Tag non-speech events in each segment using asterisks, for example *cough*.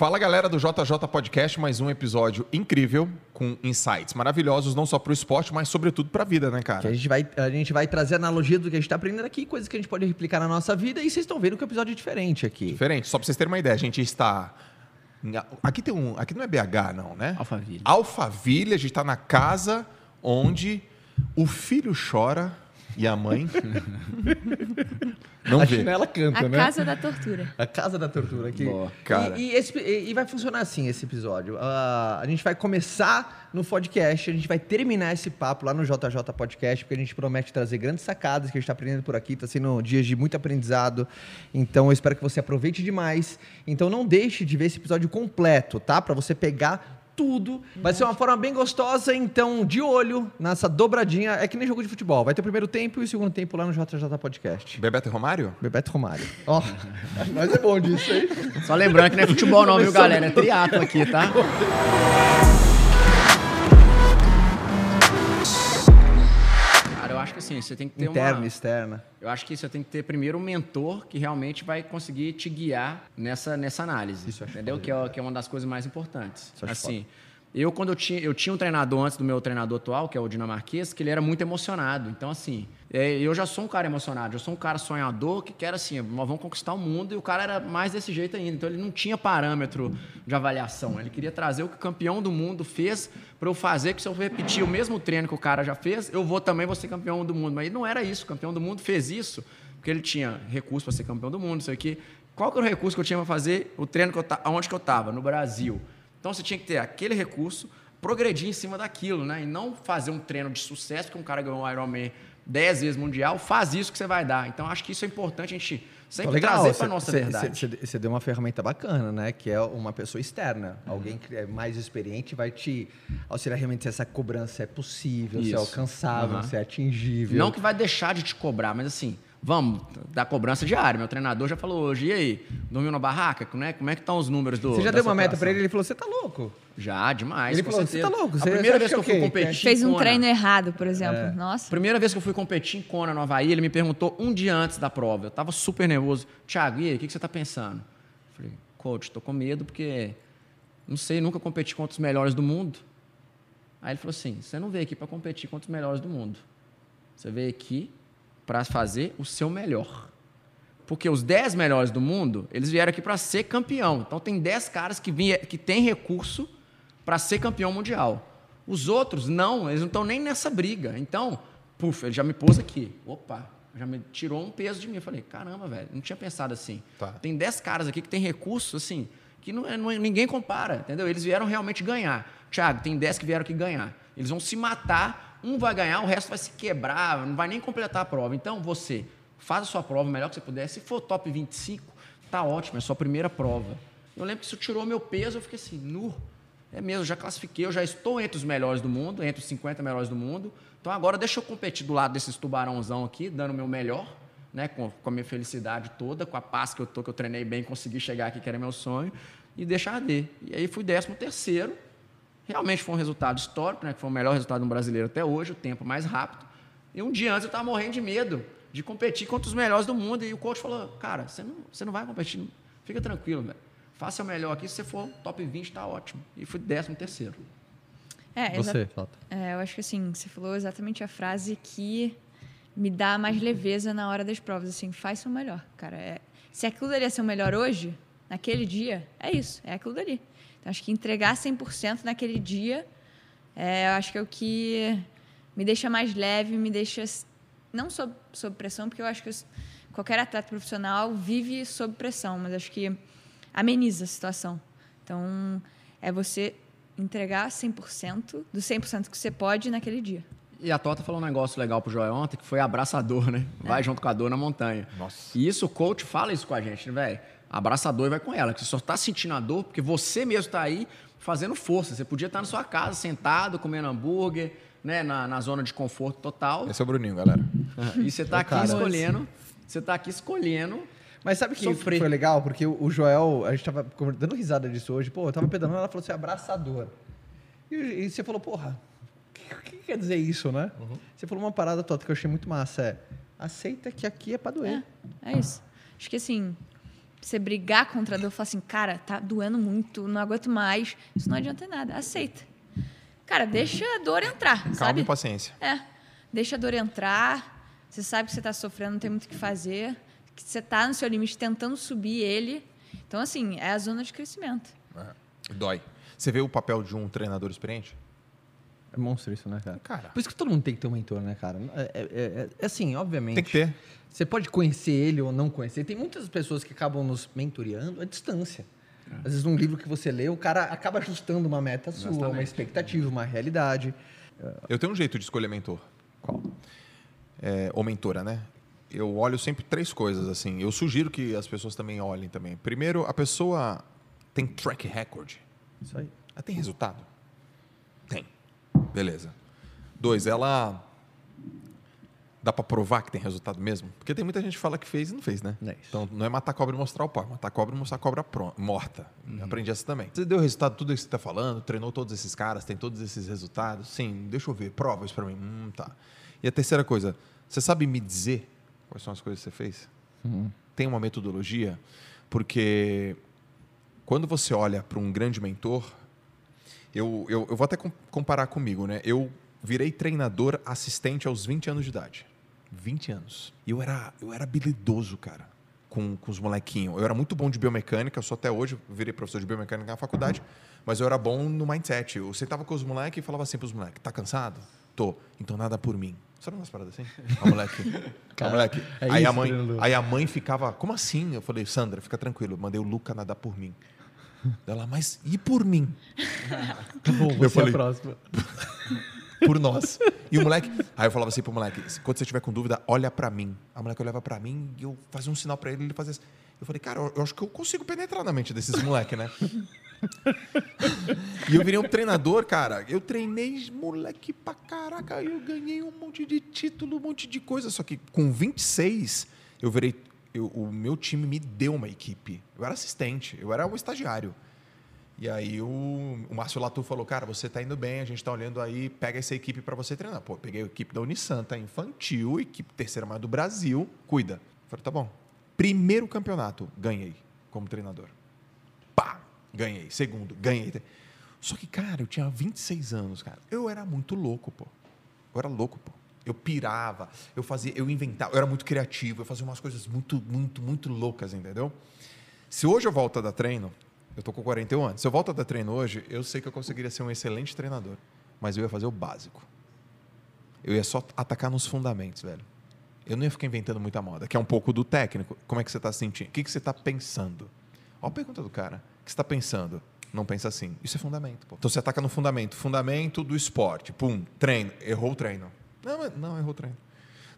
Fala galera do JJ Podcast, mais um episódio incrível com insights maravilhosos, não só para o esporte, mas sobretudo para a vida, né, Que cara? a gente vai, a gente vai trazer analogia do que a gente está aprendendo aqui, coisas que a gente pode replicar na nossa vida, e vocês estão vendo que o episódio é diferente aqui. Diferente, só para vocês terem uma ideia, a gente está. Aqui tem um. Aqui não é BH, não, né? Alphaville. Alphaville, a gente está na casa onde o filho chora e a mãe. *laughs* não a vê. chinela canta, A né? casa da tortura. A casa da tortura aqui. Boa. Cara. E, e esse- e- e vai funcionar assim esse episódio. Ah, a gente vai começar no podcast, a gente vai terminar esse papo lá no JJ Podcast, porque a gente promete trazer grandes sacadas que a gente está aprendendo por aqui. Está sendo dias de muito aprendizado. Então eu espero que você aproveite demais. Então não deixe de ver esse episódio completo, tá? Para você pegar tudo. Vai ser uma forma bem gostosa, então de olho nessa dobradinha. É que nem jogo de futebol. Vai ter o primeiro tempo e o segundo tempo lá no JJ Podcast. Bebeto e Romário? Bebeto Romário. Ó, *laughs* mas é bom disso aí. Só lembrando que não é futebol não, viu, galera? É triatlo aqui, tá? *laughs* acho que assim, você tem que ter Interna, uma... externa. Eu acho que você tem que ter primeiro um mentor que realmente vai conseguir te guiar nessa, nessa análise. Isso eu acho entendeu? Que é, que é uma das coisas mais importantes. Isso assim, eu quando eu tinha, eu tinha um treinador antes do meu treinador atual, que é o dinamarquês, que ele era muito emocionado. Então, assim, é, eu já sou um cara emocionado, eu sou um cara sonhador que quer assim, nós vamos conquistar o mundo, e o cara era mais desse jeito ainda. Então, ele não tinha parâmetro de avaliação. Ele queria trazer o que o campeão do mundo fez para eu fazer, que se eu repetir o mesmo treino que o cara já fez, eu vou também vou ser campeão do mundo. Mas não era isso. O campeão do mundo fez isso porque ele tinha recurso para ser campeão do mundo, isso aqui. Qual que era o recurso que eu tinha para fazer o treino que eu onde que eu estava? No Brasil. Então você tinha que ter aquele recurso, progredir em cima daquilo, né? E não fazer um treino de sucesso, porque um cara ganhou um Ironman 10 vezes mundial, faz isso que você vai dar. Então acho que isso é importante a gente sempre trazer para nossa verdade. Você deu uma ferramenta bacana, né? Que é uma pessoa externa. Alguém que é mais experiente vai te auxiliar realmente se essa cobrança é possível, se é Isso. alcançável, Aham. se é atingível. Não que vai deixar de te cobrar, mas assim, vamos, da cobrança diária. Meu treinador já falou hoje, e aí, dormiu na barraca? Como é, como é que estão os números do Você já deu uma meta pra operação?" ele, ele falou: você tá louco. Já, demais. Ele falou, "Você tá louco, A você- primeira você vez que acha eu fui o quê? competir. Fez um Kona- treino errado, por exemplo. Nossa. Primeira vez que eu fui competir em Kona, no Havaí, ele me perguntou um dia antes da prova. Eu tava super nervoso. Thiago, e aí, o que, que você tá pensando? Eu falei, coach, tô com medo porque não sei, nunca competi contra os melhores do mundo. Aí ele falou assim: você não veio aqui para competir contra os melhores do mundo. Você veio aqui para fazer o seu melhor. Porque os 10 melhores do mundo, eles vieram aqui para ser campeão. Então tem 10 caras que, vinha, que têm recurso para ser campeão mundial. Os outros não, eles não estão nem nessa briga. Então, puf, ele já me pôs aqui. Opa, já me tirou um peso de mim. Eu falei, caramba, velho, não tinha pensado assim. Tá. Tem 10 caras aqui que têm recurso, assim, que não, é- não é- ninguém compara, entendeu? Eles vieram realmente ganhar. Thiago, tem 10 que vieram aqui ganhar. Eles vão se matar, um vai ganhar, o resto vai se quebrar, não vai nem completar a prova. Então, você, faz a sua prova o melhor que você puder. Se for top 25, tá ótimo, é a sua primeira prova. Eu lembro que isso tirou meu peso, eu fiquei assim, nu. É mesmo, já classifiquei, eu já estou entre os melhores do mundo, entre os 50 melhores do mundo. Então agora deixa eu competir do lado desses tubarãozão aqui, dando o meu melhor, né? Com, com a minha felicidade toda, com a paz que eu tô, que eu treinei bem, consegui chegar aqui, que era meu sonho, e deixar arder. E aí fui 13 terceiro. Realmente foi um resultado histórico, né? Que foi o melhor resultado de um brasileiro até hoje, o tempo mais rápido. E um dia antes eu estava morrendo de medo de competir contra os melhores do mundo. E o coach falou: Cara, você não, você não vai competir, fica tranquilo, velho. Faça o melhor aqui, se você for top 20, tá ótimo. E fui 13 terceiro. É, Você, Jota. é, eu acho que assim, você falou exatamente a frase que me dá mais leveza na hora das provas. Assim, faz seu melhor, cara. É, se aquilo dali é seu melhor hoje, naquele dia, é isso, é aquilo dali. Então, acho que entregar 100% naquele dia, é, eu acho que é o que me deixa mais leve, me deixa não sob, sob pressão, porque eu acho que qualquer atleta profissional vive sob pressão, mas acho que ameniza a situação. Então, é você entregar 100% do 100% que você pode naquele dia. E a Tota falou um negócio legal pro Joel ontem, que foi abraçador, né? Vai junto com a dor na montanha. Nossa. E isso o coach fala isso com a gente, né, velho? Abraça a dor e vai com ela. Que você só tá sentindo a dor porque você mesmo tá aí fazendo força. Você podia estar na sua casa, sentado, comendo hambúrguer, né? Na, na zona de conforto total. Esse é o Bruninho, galera. E você tá Ô, aqui cara. escolhendo. Você tá aqui escolhendo. Mas sabe que Sofrer. foi legal? Porque o Joel, a gente tava conver- dando risada disso hoje. Pô, eu tava pedalando, ela falou assim, abraçador. E, e você falou, porra, o que, que quer dizer isso, né? Você falou uma parada, Tota, que eu achei muito massa. É, aceita que aqui é pra doer. É, é isso. Acho que assim, você brigar contra a dor, falar assim, cara, tá doendo muito, não aguento mais. Isso não adianta em nada. Aceita. Cara, deixa a dor entrar, Calma sabe? e paciência. É. Deixa a dor entrar. Você sabe que você está sofrendo, não tem muito o que fazer. Que você está no seu limite tentando subir ele. Então, assim, é a zona de crescimento. É. Dói. Você vê o papel de um treinador experiente? É monstro isso, né, cara? Cara. Por isso que todo mundo tem que ter um mentor, né, cara? É, é- é- é assim, obviamente. Tem que ter. Você pode conhecer ele ou não conhecer. Tem muitas pessoas que acabam nos mentoreando à distância. Às vezes, um livro que você lê, o cara acaba ajustando uma meta sua, uma Exatamente. expectativa, uma realidade. Eu tenho um jeito de escolher mentor. Qual? É, ou mentora, né? Eu olho sempre três coisas, assim. Eu sugiro que as pessoas também olhem também. Primeiro, a pessoa tem track record. Isso aí. Ela tem resultado? Beleza. Dois, ela dá pra provar que tem resultado mesmo? Porque tem muita gente que fala que fez e não fez, né? É. Então não é matar cobra e mostrar o pau, é matar cobra e mostrar a cobra morta. Aprendi essa também. Você deu resultado tudo isso que você tá falando, treinou todos esses caras, tem todos esses resultados? Sim, deixa eu ver, prova isso pra mim. Hum, tá. E a terceira coisa, você sabe me dizer quais são as coisas que você fez? Tem uma metodologia? Porque quando você olha para um grande mentor, eu, eu, eu vou até com- comparar comigo, né? Eu virei treinador assistente aos 20 anos de idade. 20 anos. E eu era, eu era habilidoso, cara, com, com os molequinhos. Eu era muito bom de biomecânica, eu sou até hoje, virei professor de biomecânica na faculdade, mas eu era bom no mindset. Eu sentava com os moleques e falava assim pros moleques, tá cansado? Tô. Então nada por mim. Sabe umas paradas assim? A moleque. *laughs* a Cara, moleque. é aí, a isso, mãe, treinador. aí a mãe ficava, como assim? Eu falei, Sandra, fica tranquilo. Mandei o Luca nadar por mim. Ela, mas e por mim? *laughs* Tá bom, você falei- é a próxima. *laughs* por nós. E o moleque. Aí eu falava assim pro moleque: quando você tiver com dúvida, olha pra mim. A moleque olhava pra mim e eu fazia um sinal pra ele, ele fazia assim. Eu falei, cara, eu eu acho que eu consigo penetrar na mente desses moleque, né? *laughs* e eu virei um treinador, cara. Eu treinei moleque pra caraca. Eu ganhei um monte de título, um monte de coisa. Só que com 26, eu virei. Eu- o meu time me deu uma equipe. Eu era assistente, eu era um estagiário. E aí o, o Márcio Latu falou, cara, você tá indo bem, a gente tá olhando aí, pega essa equipe para você treinar. Pô, peguei a equipe da Unisanta infantil, equipe terceira maior do Brasil, cuida. Eu falei, tá bom. Primeiro campeonato, ganhei como treinador. Pá, ganhei. Segundo, ganhei. Só que, cara, eu tinha 26 anos, cara. Eu era muito louco, pô. Eu era louco, pô. Eu pirava, eu fazia, eu inventava, eu era muito criativo, eu fazia umas coisas muito, muito, muito loucas, entendeu? Se hoje eu volto a dar treino, eu tô com 41 anos. Se eu volto a dar treino hoje, eu sei que eu conseguiria ser um excelente treinador. Mas eu ia fazer o básico. Eu ia só atacar nos fundamentos, velho. Eu não ia ficar inventando muita moda, que é um pouco do técnico. Como é que você está sentindo? O que, que você está pensando? Olha a pergunta do cara. O que você está pensando? Não pensa assim. Isso é fundamento. Pô. Então você ataca no fundamento. Fundamento do esporte. Pum, treino. Errou o treino. Não, mas- não errou o treino.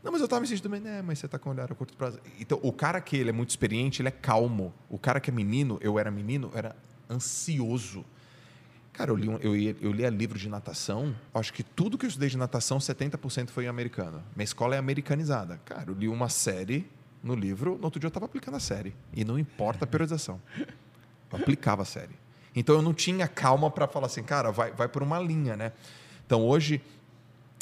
Não, mas eu estava me sentindo bem. Né, mas você está com olhar a curto prazo. Então, o cara que ele é muito experiente, ele é calmo. O cara que é menino, eu era menino, era ansioso. Cara, eu li, um- eu, eu lia livro de natação. Acho que tudo que eu estudei de natação, 70% foi em americano. Minha escola é americanizada. Cara, eu li uma série no livro, no outro dia eu estava aplicando a série. E não importa a periodização. Eu aplicava a série. Então eu não tinha calma para falar assim, cara, vai, vai por uma linha, né? Então hoje,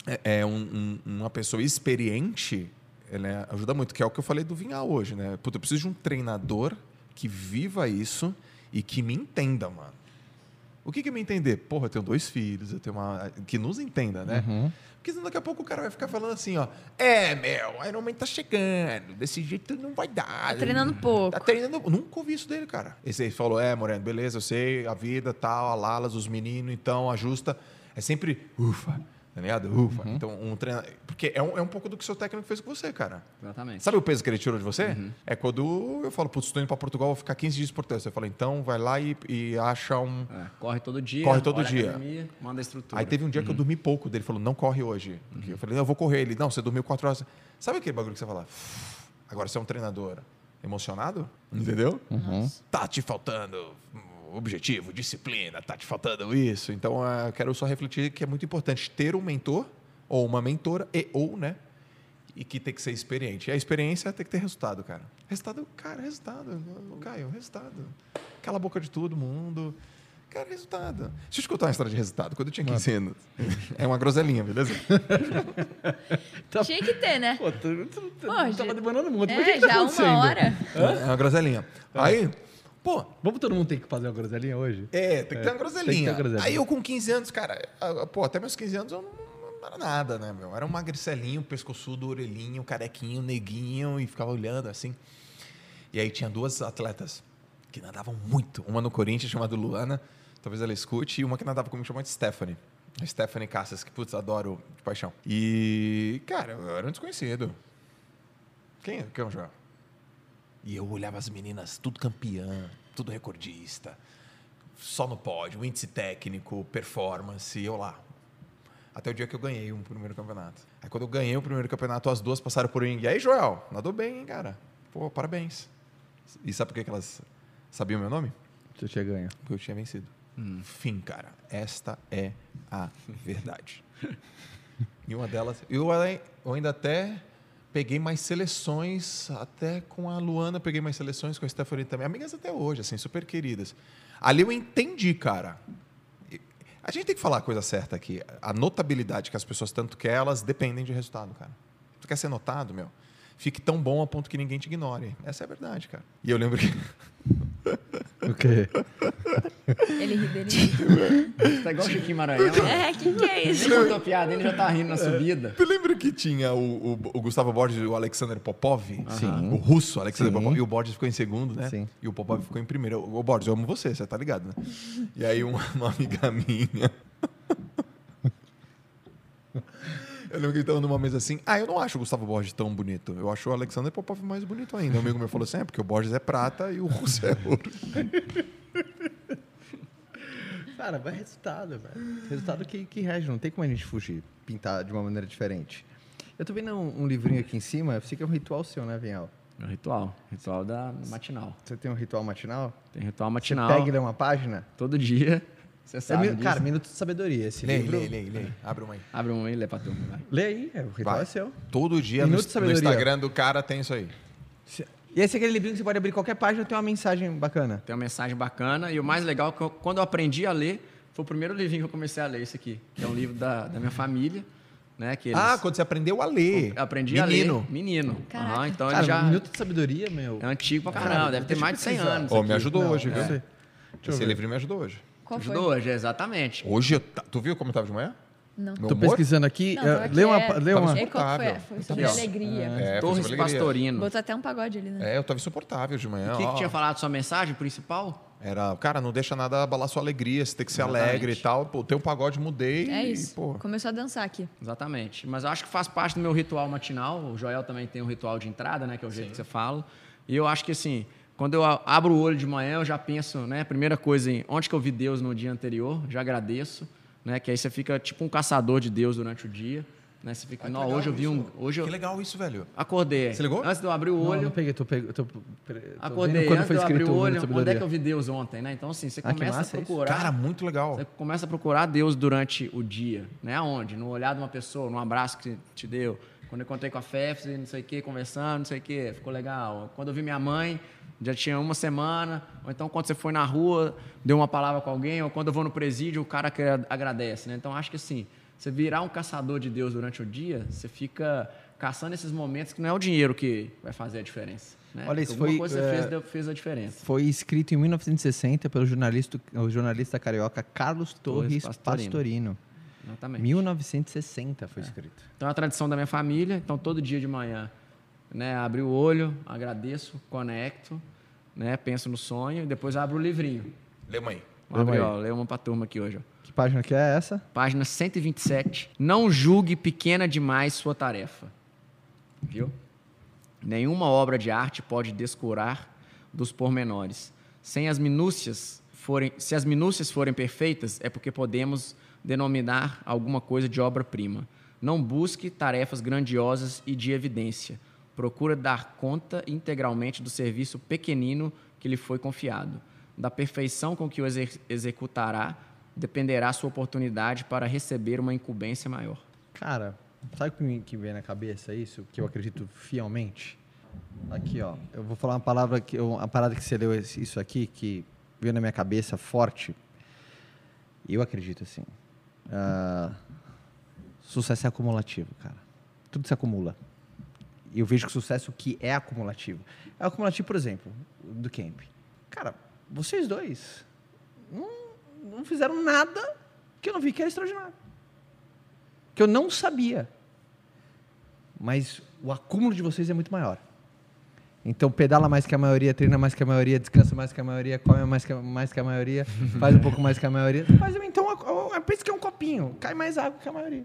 é, é um- um- uma pessoa experiente, ela ajuda muito, que é o que eu falei do Vinhal hoje, né? Puta, eu preciso de um treinador que viva isso e que me entenda, mano. O que, que é me entender? Porra, eu tenho dois filhos, eu tenho uma. Que nos entenda, né? Porque senão daqui a pouco o cara vai ficar falando assim, ó. É, meu, Iron Man tá chegando, desse jeito não vai dar. Tá treinando pouco. Tá treinando. Nunca ouvi isso dele, cara. Esse aí falou: é, Moreno, beleza, eu sei, a vida, tal, a Lalas, os meninos, então ajusta. É sempre ufa, tá ligado? Ufa. Então, um treinador. Porque é um, é um pouco do que o seu técnico fez com você, cara. Exatamente. Sabe o peso que ele tirou de você? É quando eu falo, putz, estou indo para Portugal, vou ficar 15 dias por Portugal. Você fala, então vai lá e, e acha um. É, corre todo dia. Corre todo dia. academia, manda estrutura. Aí teve um dia que eu dormi pouco dele, falou, não corre hoje. Eu falei, não, eu vou correr. Ele, não, você dormiu quatro horas. Sabe aquele bagulho que você fala? Agora você é um treinador emocionado? Entendeu? Tá te faltando objetivo, disciplina, tá te faltando isso. Então, eh, eu quero só refletir que é muito importante ter um mentor ou uma mentora e ou, né? E que tem que ser experiente. E a experiência tem que ter resultado, cara. Resultado, cara, resultado. Não, Caio, resultado. Cala a boca de todo mundo. Cara, resultado. Deixa eu te contar uma história de resultado. Quando eu tinha 15 anos. É uma groselinha, beleza? Tá- *laughs* Tinha que ter, né? Pô, tu, tu, tu, Pô, tava já- demorando muito. É, tá já acontecendo? uma hora. É uma groselinha. Aí, pô, Vamos todo mundo ter que fazer uma groselinha hoje? É, tem que ter uma tem que ter groselinha. uma groselinha. Aí eu com 15 anos, cara, pô, até meus 15 anos eu não, não era nada, né, meu? Era um magricelinho, pescoçudo, orelhinho, carequinho, neguinho e ficava olhando assim. E aí tinha duas atletas que nadavam muito. Uma no Corinthians, chamada Luana, talvez ela escute, e uma que nadava comigo, chamada Stephanie. A Stephanie Cassas, que, putz, adoro de paixão. E, cara, eu era um desconhecido. Quem, quem é o Joel? E eu olhava as meninas, tudo campeã, tudo recordista, só no pódio, índice técnico, performance, e eu lá. Até o dia que eu ganhei o primeiro campeonato. Aí quando eu ganhei o primeiro campeonato, as duas passaram por mim. E aí, Joel, nadou bem, hein, cara? Pô, parabéns. E sabe por que que elas sabiam meu nome? Você tinha ganho. Porque eu tinha vencido. Fim, cara. Esta é a *laughs* verdade. e uma delas. Eu, eu ainda até peguei mais seleções, até com a Luana peguei mais seleções, com a Stephanie também. Amigas até hoje, assim, super queridas. Ali eu entendi, cara. A gente tem que falar a coisa certa aqui. A notabilidade que as pessoas tanto querem, elas dependem de resultado, cara. Tu quer ser notado, meu? Fique tão bom a ponto que ninguém te ignore. Essa é a verdade, cara. E eu lembro que. *laughs* O quê? Ele ri dele. Tá igual o Chiquinho Maranhão. É, que que é isso? Nem contou piada, ele já tá rindo na subida. Tu lembra que tinha o, o- o Gustavo Borges e o Alexander Popov? Sim. O russo, Alexander Sim. Popov. E o Borges ficou em segundo, né? Sim. E o Popov ficou em primeiro. Ô, Borges, eu amo você, você tá ligado, né? E aí uma, uma amiga minha... *laughs* Eu lembro que ele tava numa mesa assim. Ah, eu não acho o Gustavo Borges tão bonito. Eu acho o Alexander Popov mais bonito ainda. Um amigo meu falou assim: é, porque o Borges é prata e o russo é ouro. *laughs* Cara, vai resultado, velho. Resultado que, que rege, não tem como a gente fugir, pintar de uma maneira diferente. Eu tô vendo um, um livrinho aqui em cima, eu sei que é um ritual seu, né, Vinhal? É o ritual. Ritual da matinal. Você tem um ritual matinal? Tem ritual Você matinal. pega e lê uma página? Todo dia. Você É sabe disso. cara, Minuto de Sabedoria. Esse Lê, livro... lê, lê, lê. Abre uma aí. Abre um aí e lê pra turma. Vai. Lê aí, é, o ritual Vai. é seu. Todo dia no, Minuto de no. Instagram do cara tem isso aí. Se- E esse é aquele livrinho que você pode abrir qualquer página e tem uma mensagem bacana. Tem uma mensagem bacana. E o mais legal é que eu- quando eu aprendi a ler, foi o primeiro livrinho que eu comecei a ler, esse aqui. Que é um livro da, da minha família. Né, que eles- Ah, quando você aprendeu a ler. eu aprendi Menino. a ler. Menino. Aham, então Cara, ele já Minuto de Sabedoria, meu. é antigo pra caramba. Deve ter mais de 100 pesquisar. anos. Isso me ajudou Não, hoje, eu viu? eu Esse livrinho me ajudou hoje. Qual foi? Ajudou hoje, exatamente. Hoje, ta- tu viu como eu tava de manhã? Não. Meu Tô humor? pesquisando aqui. Não, tava aqui, lê uma. é- Lê uma. É, foi? Foi sobre alegria. É, foi Torres. Pastorino. Botou até um pagode ali, né? É, eu tava insuportável de manhã. O que, que tinha falado sua mensagem principal? Era, cara, não deixa nada abalar sua alegria, você tem que ser Exatamente. alegre e tal. Pô, tem um pagode, mudei. É e, isso. pô, Começou a dançar aqui. Exatamente. Mas eu acho que faz parte do meu ritual matinal. O Joel também tem um ritual de entrada, né? Que é o jeito que você fala. E eu acho que assim, quando eu abro o olho de manhã, eu já penso, né? Primeira coisa em onde que eu vi Deus no dia anterior, já agradeço, né? Que aí você fica tipo um caçador de Deus durante o dia, né? Você fica, Ah, não, hoje eu vi um, hoje eu Que legal isso, velho. acordei. Você ligou? Antes de eu abrir o Não, olho, não peguei, tô, pego, tô, tô acordei. quando Antes foi eu escrito o olho, onde é que eu vi Deus ontem, né? Então assim, você Ah, começa a isso. procurar. Cara, muito legal. Você começa a procurar Deus durante o dia, né? Aonde? No olhar de uma pessoa, no abraço que te deu. Quando eu encontrei com a Fefs, não sei o quê, conversando, não sei o quê, ficou legal. Quando eu vi minha mãe, já tinha uma semana. Ou então quando você foi na rua, deu uma palavra com alguém. Ou quando eu vou no presídio, o cara que agradece, né? Então acho que assim, você virar um caçador de Deus durante o dia, você fica caçando esses momentos que não é o dinheiro que vai fazer a diferença. Né? Olha, isso Alguma foi, coisa que você é, fez, deu- fez a diferença. Foi escrito em 1960 pelo jornalista, o jornalista carioca Carlos Torres, Torres Pastorino. Pastorino. Exatamente. 1960 foi escrito. Então é a tradição da minha família. Então todo dia de manhã, né, abro o olho, agradeço, conecto, né, penso no sonho e depois abro o livrinho. Lê uma aí. Ó, ler uma pra turma aqui hoje, ó. Que página que é essa? Página 127. Não julgue pequena demais sua tarefa. Viu? Nenhuma obra de arte pode descurar dos pormenores. Sem as minúcias forem, se as minúcias forem perfeitas, é porque podemos denominar alguma coisa de obra-prima. Não busque tarefas grandiosas e de evidência. Procura dar conta integralmente do serviço pequenino que lhe foi confiado. Da perfeição com que o executará dependerá sua oportunidade para receber uma incumbência maior. Cara, sabe o que me vem na cabeça isso? Que eu acredito fielmente? Aqui, ó. Eu vou falar uma palavra que uma parada que você leu isso aqui que veio na minha cabeça forte. Eu acredito assim. Ah, sucesso é acumulativo, cara. Tudo se acumula. E eu vejo que o sucesso que é acumulativo. É acumulativo, por exemplo, do camp. Cara, vocês dois não, não fizeram nada que eu não vi que era extraordinário. Que eu não sabia. Mas o acúmulo de vocês é muito maior. Então pedala mais que a maioria, treina mais que a maioria, descansa mais que a maioria, come mais que a, mais que a maioria, *laughs* faz um pouco mais que a maioria. Faz, então, a- a- pensa que é um copinho, cai mais água que a maioria.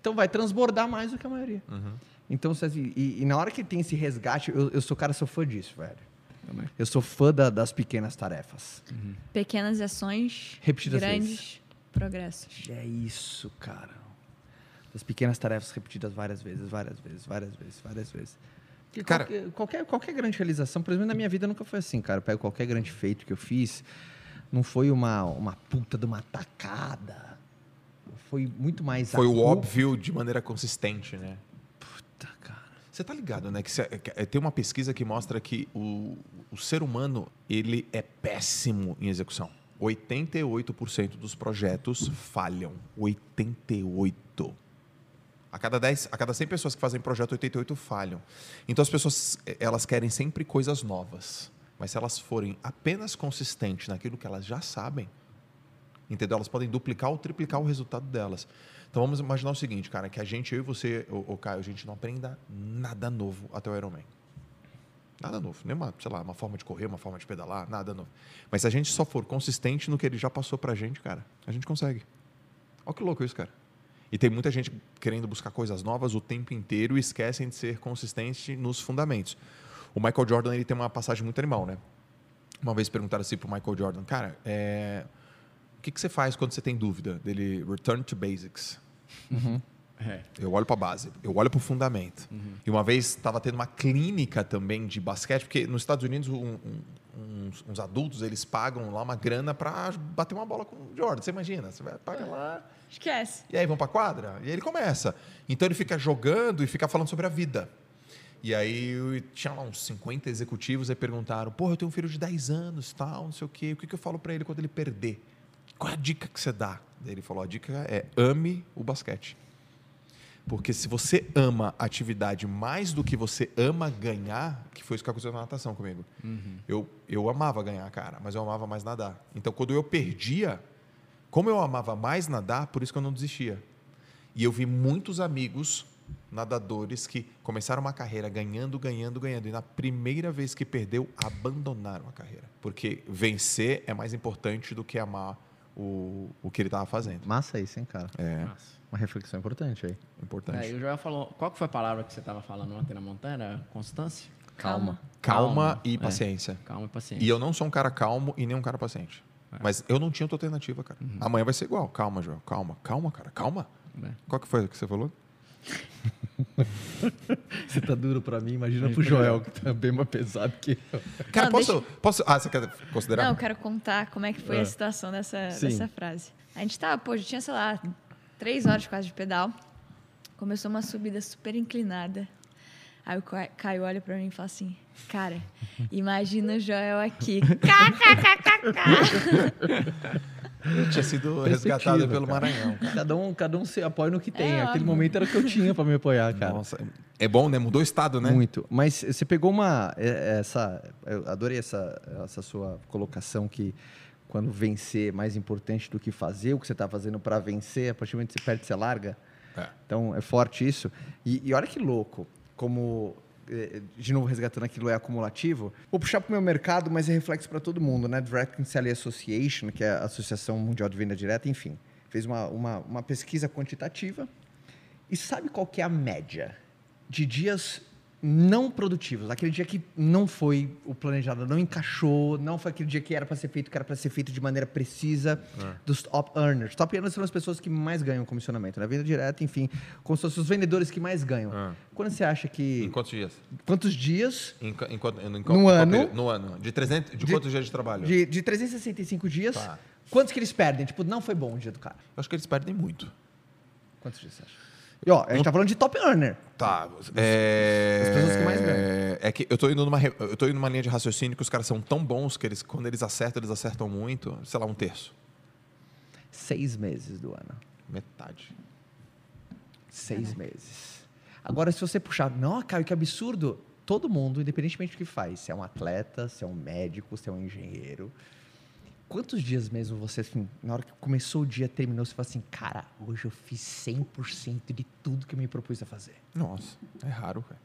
Então vai transbordar mais do que a maioria. Então, César, e, e na hora que tem esse resgate, eu, eu sou cara, sou fã disso, velho. Também. Eu sou fã da- das pequenas tarefas. Pequenas ações, Repetidas grandes progressos. É isso, cara. Das pequenas tarefas repetidas várias vezes, várias vezes, várias vezes, várias vezes. Porque Cara- qualquer, qualquer, qualquer grande realização, por exemplo, na minha vida nunca foi assim, cara. Eu pego qualquer grande feito que eu fiz, não foi uma, uma puta de uma tacada. Foi muito mais. Foi o óbvio de maneira consistente, né? Puta, cara. Você tá ligado, né? Que cê- que, tem uma pesquisa que mostra que o, o ser humano ele é péssimo em execução. 88% dos projetos falham. 88. A cada 10, a cada 100 pessoas que fazem projeto, 88 falham. Então as pessoas eh, elas querem sempre coisas novas. Mas se elas forem apenas consistentes naquilo que elas já sabem, entendeu? Elas podem duplicar ou triplicar o resultado delas. Então vamos imaginar o seguinte, cara, que a gente, eu e você, o, Caio, a gente não aprenda nada novo até o Ironman. Nada novo, nenhuma, sei lá, uma forma de correr, uma forma de pedalar, nada novo. Mas se a gente só for consistente no que ele já passou pra gente, cara, a gente consegue. Olha que louco isso, cara. E tem muita gente querendo buscar coisas novas o tempo inteiro e esquecem de ser consistente nos fundamentos. O Michael Jordan ele tem uma passagem muito animal, né? Uma vez perguntaram assim pro Michael Jordan, cara, é, o que, que você faz quando você tem dúvida? Dele, return to basics. É. Eu olho para a base, eu olho para o fundamento. E uma vez estava tendo uma clínica também de basquete, porque nos Estados Unidos um- um- uns, uns adultos eles pagam lá uma grana para bater uma bola com o Jordan. Você imagina? Você vai pagar lá. Esquece. E aí vão para quadra? E aí ele começa. Então ele fica jogando e fica falando sobre a vida. E aí eu- tinha lá uns 50 executivos e perguntaram: Pô, eu tenho um filho de 10 anos, tal, não sei o quê. O que, que eu falo para ele quando ele perder? Qual é a dica que você dá? Ele falou: a dica é ame o basquete. Porque se você ama a atividade mais do que você ama ganhar, que foi isso que aconteceu na natação comigo. Eu, eu amava ganhar, cara, mas eu amava mais nadar. Então, quando eu perdia, como eu amava mais nadar, por isso que eu não desistia. E eu vi muitos amigos nadadores que começaram uma carreira ganhando, ganhando, ganhando. E na primeira vez que perdeu, abandonaram a carreira. Porque vencer é mais importante do que amar o, o que ele estava fazendo. Massa isso, hein, cara? É Massa. Uma reflexão importante aí. importante. É, e o Joel falou. Qual que foi a palavra que você estava falando ontem na montanha? Era Constância? Calma. Calma, Calma, e é. paciência. Calma e paciência. E eu não sou um cara calmo e nem um cara paciente. Mas eu não tinha outra alternativa, cara. Amanhã vai ser igual. Calma, Joel. Calma, calma, cara. Calma. É. Qual que foi que você falou? *laughs* *laughs* Você tá duro pra mim, imagina pro Joel, que tá bem mais pesado que eu. Cara, Não, posso, posso. Ah, você quer considerar? Não, eu quero contar como é que foi Ah. a situação dessa, Sim. dessa frase. A gente tava, pô, já tinha, sei lá, três horas quase de pedal. Começou uma subida super inclinada. Aí o Ca- Caio olha pra mim e fala assim, cara, imagina o Joel aqui. *laughs* *laughs* Eu tinha sido resgatado pelo cara. Maranhão. cara. Cada um, cada um se apoia no que tem. É, Aquele momento era o que eu tinha pra me apoiar, cara. Nossa, é bom, né? Mudou o estado, né? Muito. Mas você pegou uma. é, Essa, eu adorei essa, essa sua colocação que quando vencer é mais importante do que fazer o que você está fazendo para vencer, a partir do momento que você perde, você larga. É. Então é forte isso. E, e olha que louco, como. Eh, De novo, resgatando aquilo é acumulativo. Vou puxar para o meu mercado, mas é reflexo para todo mundo, né? Direct Selling Association, que é a Associação Mundial de Venda Direta, enfim, fez uma, uma, uma pesquisa quantitativa e sabe qual que é a média de dias não produtivos? Aquele dia que não foi o planejado, não encaixou, não foi aquele dia que era para ser feito, que era para ser feito de maneira precisa dos top earners. Top earners são as pessoas que mais ganham comissionamento, na venda direta, enfim, como se fossem os vendedores que mais ganham. Ah. Quando você acha que Em quantos dias? quantos dias Em, em, em, em, No ano? No ano. De, 300, de, De- quantos dias de trabalho? de, de 365 dias, Tá. quantos que eles perdem? Tipo, não foi bom o dia do cara. Eu acho que eles perdem muito. Quantos dias você acha? E ó, a gente tá falando de top earner. Tá. É... As pessoas que mais ganham. É que eu tô, indo numa, re- eu tô indo numa linha de raciocínio que os caras são tão bons que eles, quando eles acertam, eles acertam muito. Sei lá, um terço. Seis meses do ano. Metade. Seis meses. Agora, se você puxar, não, Caio, que absurdo. Todo mundo, independentemente do que faz, se é um atleta, se é um médico, se é um engenheiro, quantos dias mesmo você, assim, na hora que começou o dia, terminou, você fala assim, cara, hoje eu fiz 100% de tudo que eu me propus a fazer. Nossa, é raro, cara.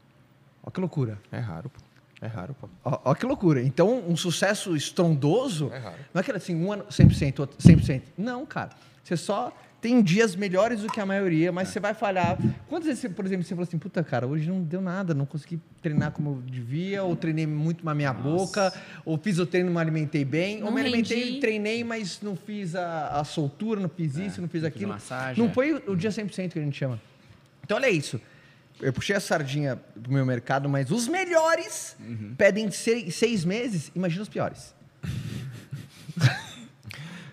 Olha que loucura. É raro, pô. É raro, pô. Ó, ó que loucura. Então, um sucesso estrondoso, É raro. não é aquele assim, um ano 100%, outro 100%. Não, cara. Você só tem dias melhores do que a maioria, mas você vai falhar. Quantas vezes, você, por exemplo, você falou assim, puta, cara, hoje não deu nada, não consegui treinar como eu devia, ou treinei muito na minha boca, ou fiz o treino e não me alimentei bem, ou Não me alimentei, rendi. treinei, mas não fiz a, a soltura, não fiz isso, não fiz não fiz aquilo. massagem, não é. foi o dia 100% que a gente chama. Então, olha isso. Eu puxei a sardinha pro meu mercado, mas os melhores Uhum. pedem sei- seis meses, imagina os piores. *laughs*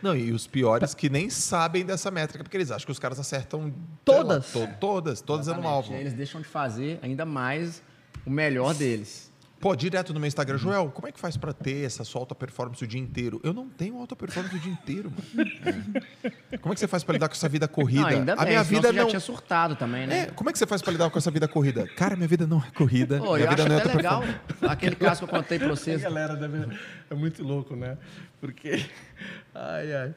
Não, e os piores que nem sabem dessa métrica, porque eles acham que os caras acertam. Todas? lá, to- todas, todas é no Exatamente. alvo. E aí Eles deixam de fazer ainda mais o melhor deles. Pô, direto no meu Instagram, Joel, como é que faz pra ter essa sua alta performance o dia inteiro? Eu não tenho alta performance o dia inteiro, mano. É. Como é que você faz pra lidar com essa vida corrida? Não, ainda a bem, minha vida você já não. tinha surtado também, né? É, como é que você faz pra lidar com essa vida corrida? Cara, minha vida não é corrida. Pô, minha eu vida acho não é até alta legal performance. aquele caso que eu contei pra vocês. *laughs* galera deve... é muito louco, né? Porque. Ai, ai.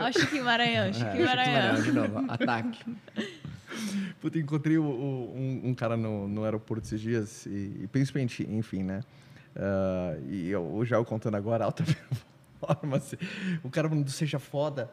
Ó, Chiquinho Maranhão, É, Chiquinho Maranhão, Maranhão. de novo, ataque. *laughs* Puta, encontrei o- o- um, um cara no, no aeroporto esses dias, e, e principalmente, enfim, né? Ah, e eu, o Jael contando agora, *laughs* alta performance. O cara falando seja foda.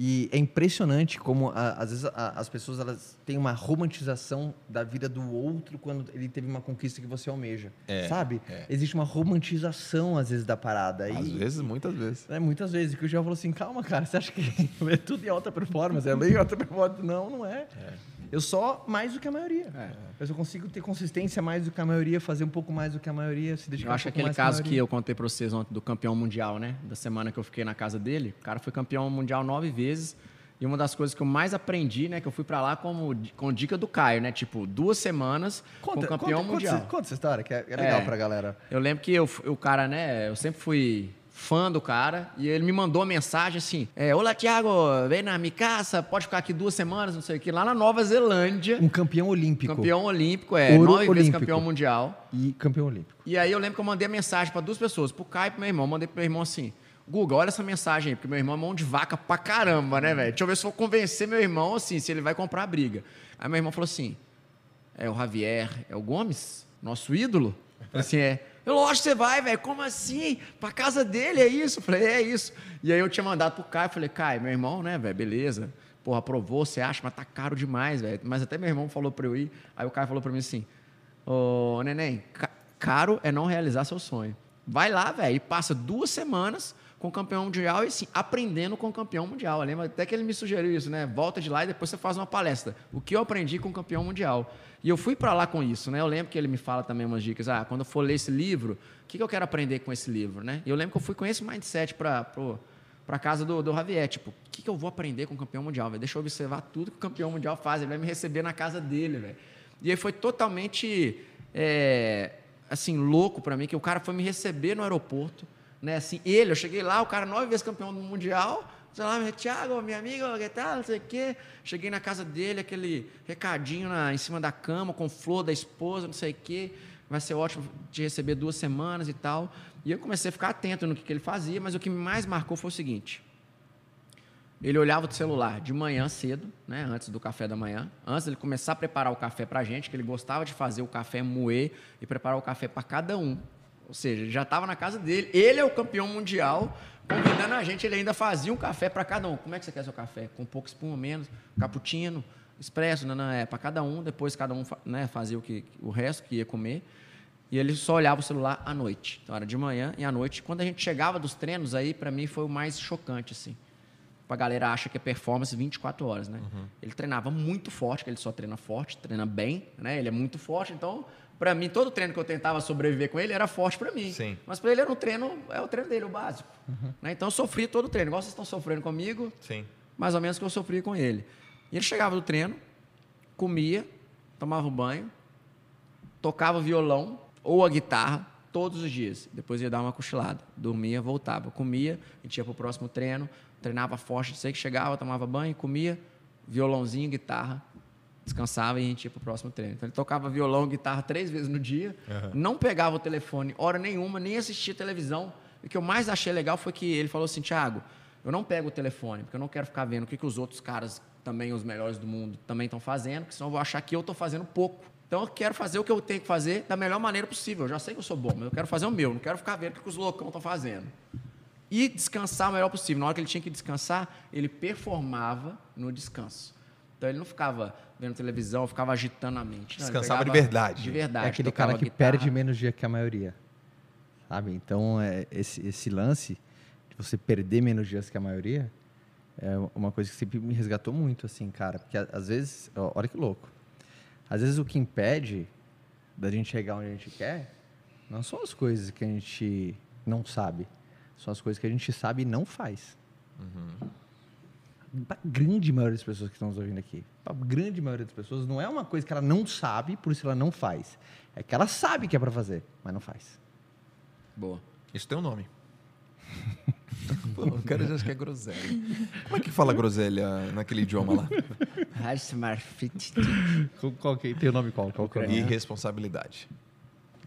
E é impressionante como, a- às vezes, a- as pessoas elas têm uma romantização da vida do outro quando ele teve uma conquista que você almeja. É, sabe? é. Existe uma romantização, às vezes, da parada. Às e, vezes, muitas vezes. É, muitas vezes, que o João falou assim, calma, cara, você acha que *laughs* é tudo em alta performance? É lei alta performance? Não, não é. Eu só mais do que a maioria. É. Eu só consigo ter consistência mais do que a maioria, fazer um pouco mais do que a maioria, se dedicar Eu acho um aquele caso que maioria. eu contei pra vocês ontem do campeão mundial, né? Da semana que eu fiquei na casa dele. O cara foi campeão mundial nove vezes. E uma das coisas que eu mais aprendi, né? Que eu fui pra lá como, com dica do Caio, né? Tipo, duas semanas com campeão conta, mundial. Conta, conta essa história, que é, é legal É. pra galera. Eu lembro que eu, o cara, né? Eu sempre fui fã do cara e ele me mandou uma mensagem assim: é, Olá, Thiago, vem na minha casa, pode ficar aqui duas semanas, não sei o que, lá na Nova Zelândia. Um campeão olímpico. Campeão olímpico, é, Ouro nove vezes olímpico. campeão mundial. E campeão olímpico. E aí eu lembro que eu mandei a mensagem pra duas pessoas, pro Caio e pro meu irmão. Eu mandei pro meu irmão assim: Guga, olha essa mensagem aí, porque meu irmão é mão de vaca pra caramba, né, velho? Deixa eu ver se eu vou convencer meu irmão, assim, se ele vai comprar a briga. Aí meu irmão falou assim: é o Javier, é o Gomes, nosso ídolo? Assim, é. Eu, lógico você vai, velho. Como assim? Pra casa dele, é isso? Eu falei, é isso. E aí eu tinha mandado pro Caio, falei, Caio, meu irmão, né, velho, beleza. Porra, aprovou, você acha, mas tá caro demais, velho. Mas até meu irmão falou pra eu ir. Aí o Caio falou pra mim assim: Ô, neném, ca- caro é não realizar seu sonho. Vai lá, velho, e passa duas semanas com o campeão mundial e assim, aprendendo com o campeão mundial. Eu lembro até que ele me sugeriu isso, né? Volta de lá e depois você faz uma palestra. O que eu aprendi com o campeão mundial. E eu fui para lá com isso, né? Eu lembro que ele me fala também umas dicas. Ah, quando eu for ler esse livro, o que que eu quero aprender com esse livro, né? E eu lembro que eu fui com esse mindset para para casa do, do Javier, tipo, o que, que eu vou aprender com o campeão mundial, velho? Deixa eu observar tudo que o campeão mundial faz, ele vai me receber na casa dele, velho. E aí foi totalmente, é, assim, louco para mim, que o cara foi me receber no aeroporto, né? Assim, ele, eu cheguei lá, o cara nove vezes campeão do mundial, sei lá, Thiago, meu amigo, que tal, não sei o quê. Cheguei na casa dele, aquele recadinho na, em cima da cama, com flor da esposa, não sei o quê. Vai ser ótimo te receber duas semanas e tal. E eu comecei a ficar atento no que, que ele fazia, mas o que mais marcou foi o seguinte. Ele olhava o celular de manhã cedo, né, antes do café da manhã, antes ele começar a preparar o café para a gente, que ele gostava de fazer o café moer e preparar o café para cada um. Ou seja, ele já estava na casa dele. Ele é o campeão mundial, convidando a gente, ele ainda fazia um café para cada um. Como é que você quer seu café? Com pouco espuma, menos, cappuccino, expresso, não, não, é para cada um. Depois cada um né, fazia o, que, o resto que ia comer. E ele só olhava o celular à noite. Então era de manhã e à noite. Quando a gente chegava dos treinos, aí para mim foi o mais chocante, assim. A galera acha que é performance 24 horas, né? Ele treinava muito forte, que ele só treina forte, treina bem, né? Ele é muito forte, então, para mim, todo treino que eu tentava sobreviver com ele era forte para mim. Sim. Mas para ele era um treino, é o treino dele, o básico. Né? Então eu sofri todo o treino. Igual vocês estão sofrendo comigo, Sim. mais ou menos que eu sofri com ele. E ele chegava do treino, comia, tomava um banho, tocava violão ou a guitarra todos os dias. Depois ia dar uma cochilada, dormia, voltava, comia, a gente ia pro próximo treino, treinava forte, sei que chegava, tomava banho, comia, violãozinho, guitarra, descansava e a gente ia pro próximo treino. Então ele tocava violão, guitarra três vezes no dia, não pegava o telefone hora nenhuma, nem assistia televisão. O que eu mais achei legal foi que ele falou assim, Thiago, eu não pego o telefone, porque eu não quero ficar vendo o que, que os outros caras, também os melhores do mundo, também estão fazendo, porque senão eu vou achar que eu estou fazendo pouco. Então eu quero fazer o que eu tenho que fazer da melhor maneira possível. Eu já sei que eu sou bom, mas eu quero fazer o meu, não quero ficar vendo o que os loucão estão fazendo. E descansar o melhor possível. Na hora que ele tinha que descansar, ele performava no descanso. Então ele não ficava vendo televisão, ficava agitando a mente. Não, Descansava de verdade. De verdade. É aquele cara que guitarra. perde menos dia que a maioria. Sabe? Então, é, esse, esse lance de você perder menos dias que a maioria é uma coisa que sempre me resgatou muito, assim, cara. Porque a- às vezes, ó, olha que louco. Às vezes o que impede da gente chegar onde a gente quer não são as coisas que a gente não sabe. São as coisas que a gente sabe e não faz. Para grande maioria das pessoas que estão nos ouvindo aqui, para grande maioria das pessoas, não é uma coisa que ela não sabe, por isso ela não faz. É que ela sabe que é para fazer, mas não faz. Boa. Isso tem um nome. *laughs* Pô, o cara já acha que é groselha. Como é que fala groselha naquele idioma lá? Qual que tem o nome qual? Qual que é o nome? Irresponsabilidade.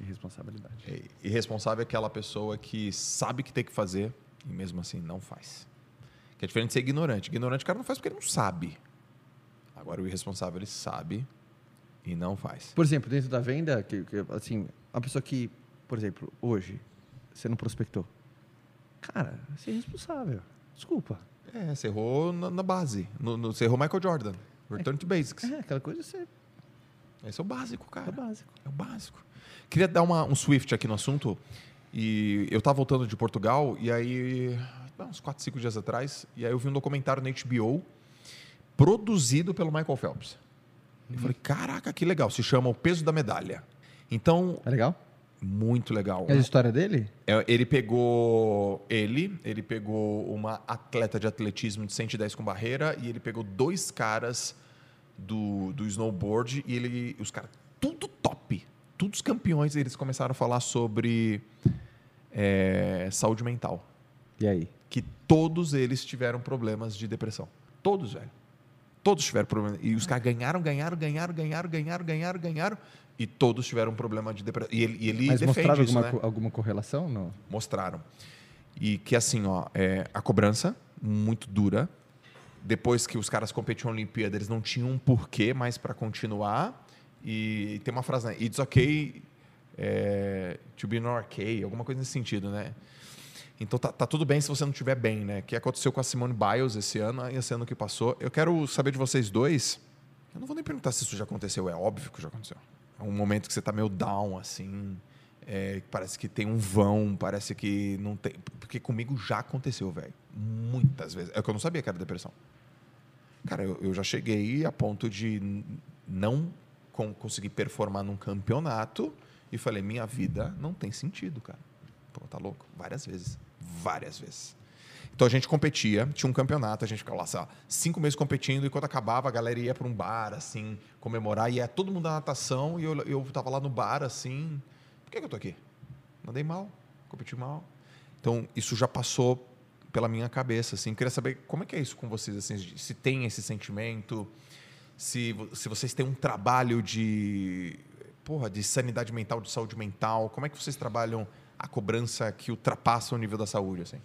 Irresponsabilidade. É, Irresponsável é aquela pessoa que sabe que tem que fazer e mesmo assim não faz. Que é diferente de ser ignorante. Ignorante o cara não faz porque ele não sabe. Agora o irresponsável ele sabe e não faz. Por exemplo, dentro da venda, que, que, assim, uma pessoa que, por exemplo, hoje, você não prospectou. Cara, você é irresponsável. Desculpa. É, você errou na, na base. No, no, você errou Michael Jordan. Return to basics. É, aquela coisa você Esse é o básico, cara. é o básico. É o básico. Queria dar uma, um swift aqui no assunto. E eu tava voltando de Portugal e aí, uns 4, 5 dias atrás, e aí eu vi um documentário na HBO produzido pelo Michael Phelps. Eu falei, caraca, que legal. Se chama O Peso da Medalha. Então, É legal? muito legal. É a história dele? É, Ele pegou ele, ele pegou uma atleta de atletismo de 110 com barreira e ele pegou dois caras do, do snowboard e ele, os caras tudo top, todos campeões. Eles começaram a falar sobre é, saúde mental, E aí? Todos eles tiveram problemas de depressão, todos velho, todos tiveram problema e os caras ganharam, ganharam, ganharam, ganharam, ganharam, ganharam, ganharam e todos tiveram problema de depressão. E ele, e ele Mas mostraram isso, alguma, né? alguma correlação? Não. mostraram. E que assim, ó, é, a cobrança muito dura. Depois que os caras competiam na Olimpíada, eles não tinham um porquê mais para continuar. E tem uma frase, né? It's okay é, to be not okay, alguma coisa nesse sentido, né? Então tá, tá tudo bem se você não estiver bem, né? Que aconteceu com a Simone Biles esse ano e esse ano que passou. Eu quero saber de vocês dois. Eu não vou nem perguntar se isso já aconteceu, é óbvio que já aconteceu. É um momento que você tá meio down, assim. é, parece que tem um vão, parece que não tem. Porque comigo já aconteceu, velho. Muitas vezes. É que eu não sabia que era depressão. Cara, eu, eu já cheguei a ponto de não con- conseguir performar num campeonato e falei, minha vida não tem sentido, cara. Pô, tá louco? Várias vezes. Várias vezes. Então a gente competia, tinha um campeonato, a gente ficava lá, sei lá, cinco meses competindo, e quando acabava, a galera ia para um bar, assim, comemorar, e ia todo mundo da natação, e eu, eu tava lá no bar, assim, por que, que eu tô aqui? Nadei mal, competi mal. Então, isso já passou pela minha cabeça, assim. Queria saber como é que é isso com vocês, assim, se tem esse sentimento, se, se vocês têm um trabalho de, porra, de sanidade mental, de saúde mental, como é que vocês trabalham a cobrança que ultrapassa o nível da saúde, assim?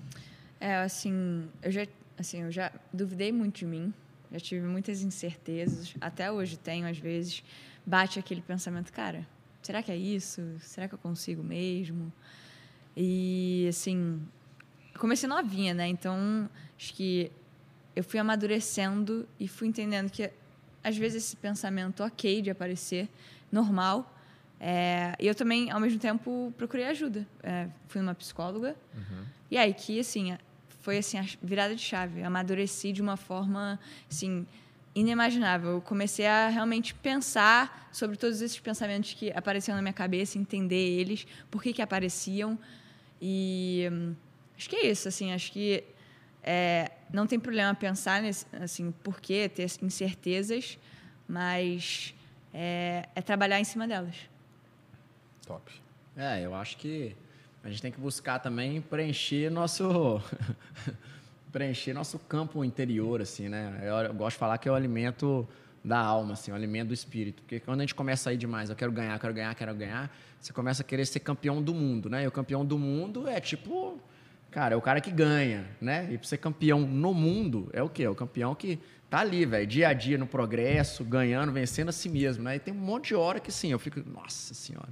É, assim, eu já, assim, eu já duvidei muito de mim, já tive muitas incertezas, até hoje tenho, às vezes, bate aquele pensamento, cara, será que é isso? Será que eu consigo mesmo? E, assim, comecei novinha, né? Então, acho que eu fui amadurecendo e fui entendendo que, às vezes, esse pensamento ok de aparecer, normal, é, e eu também, ao mesmo tempo, procurei ajuda. É, fui numa psicóloga, e aí que, assim, foi assim, a virada de chave. Eu amadureci de uma forma, assim, inimaginável. Eu comecei a realmente pensar sobre todos esses pensamentos que apareciam na minha cabeça, entender eles, por que que apareciam. E hum, acho que é isso, assim, acho que é, não tem problema pensar nesse, assim, por que ter incertezas, mas é, é trabalhar em cima delas. Top. É, eu acho que a gente tem que buscar também preencher nosso *laughs* preencher nosso campo interior, assim, né? Eu, eu gosto de falar que é o alimento da alma, assim, o alimento do espírito. Porque quando a gente começa a ir demais, eu quero ganhar, quero ganhar, quero ganhar, você começa a querer ser campeão do mundo, né? E o campeão do mundo é tipo, cara, é o cara que ganha, né? E pra ser campeão no mundo é o quê? É o campeão que tá ali, velho, dia a dia no progresso, ganhando, vencendo a si mesmo, né? E tem um monte de hora que sim, eu fico, nossa senhora.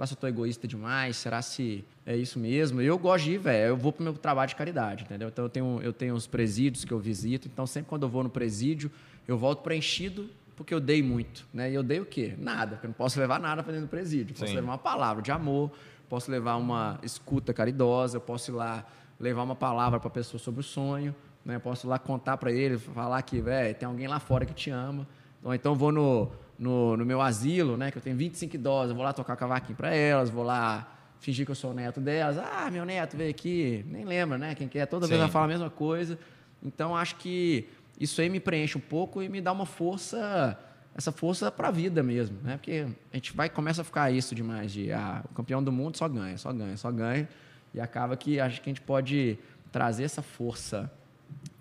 Será se eu tô egoísta demais? Será se é isso mesmo? Eu gosto de ir, velho. Eu vou pro meu trabalho de caridade, entendeu? Então eu tenho, eu tenho os presídios que eu visito. Então sempre quando eu vou no presídio, eu volto preenchido porque eu dei muito, né? E eu dei o quê? Nada, porque eu não posso levar nada para dentro do presídio. Posso Sim. levar uma palavra de amor, posso levar uma escuta caridosa, eu posso ir lá levar uma palavra para a pessoa sobre o sonho, né? Eu posso ir lá contar para ele, falar que, velho, tem alguém lá fora que te ama. Ou então eu vou no, no, no meu asilo, né? Que eu tenho 25 idosas, eu vou lá tocar cavaquinho para elas, vou lá fingir que eu sou o neto delas. Ah, meu neto veio aqui, nem lembra, né? Quem quer, toda vez Sim. ela fala a mesma coisa. Então acho que isso aí me preenche um pouco e me dá uma força, essa força para a vida mesmo, né? Porque a gente vai começa a ficar isso demais de ah, o campeão do mundo só ganha, só ganha, só ganha e acaba que acho que a gente pode trazer essa força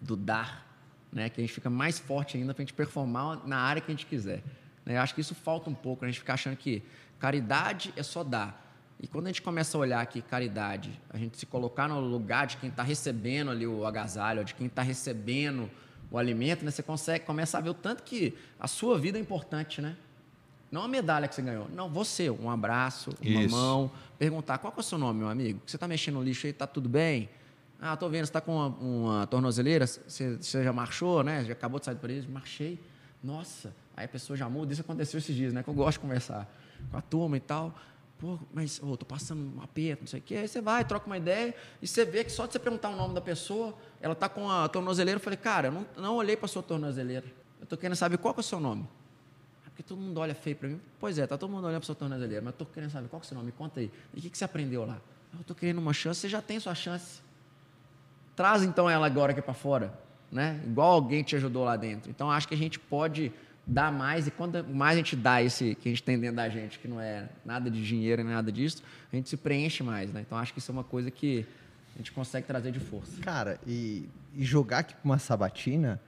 do dar, né? Que a gente fica mais forte ainda para a gente performar na área que a gente quiser. Né? Acho que isso falta um pouco, a gente fica achando que caridade é só dar. E quando a gente começa a olhar que caridade, a gente se colocar no lugar de quem está recebendo ali o agasalho, de quem está recebendo o alimento, né? Você consegue, começa a ver o tanto que a sua vida é importante, né? Não a medalha que você ganhou. Não, você, um abraço, uma Isso. mão, perguntar qual é o seu nome, meu amigo? Você está mexendo no lixo aí, tá tudo bem? Ah, tô vendo, você está com uma, uma tornozeleira, você, você já marchou, né? Já acabou de sair do presídio? Marchei. Nossa, aí a pessoa já muda. Isso aconteceu esses dias, né? Que eu gosto de conversar com a turma e tal. Pô, mas ô, tô passando um aperto, não sei o quê. Aí você vai, troca uma ideia e você vê que só de você perguntar o nome da pessoa, ela tá com a tornozeleira. Eu falei, cara, eu não, não olhei para sua tornozeleira. Eu tô querendo saber qual que é o seu nome. É porque todo mundo olha feio para mim. Pois é, tá todo mundo olhando para sua tornozeleira, mas eu tô querendo saber qual que é o seu nome. Me conta aí. E o que, que você aprendeu lá? "Ah, Eu tô querendo uma chance. Você já tem sua chance. Traz então ela agora aqui para fora, né? Igual alguém te ajudou lá dentro. Então acho que a gente pode dar mais e quanto mais a gente dá esse que a gente tem dentro da gente, que não é nada de dinheiro nem nada disso, a gente se preenche mais, né? Então acho que isso é uma coisa que a gente consegue trazer de força. Cara, e, e jogar aqui pra uma sabatina,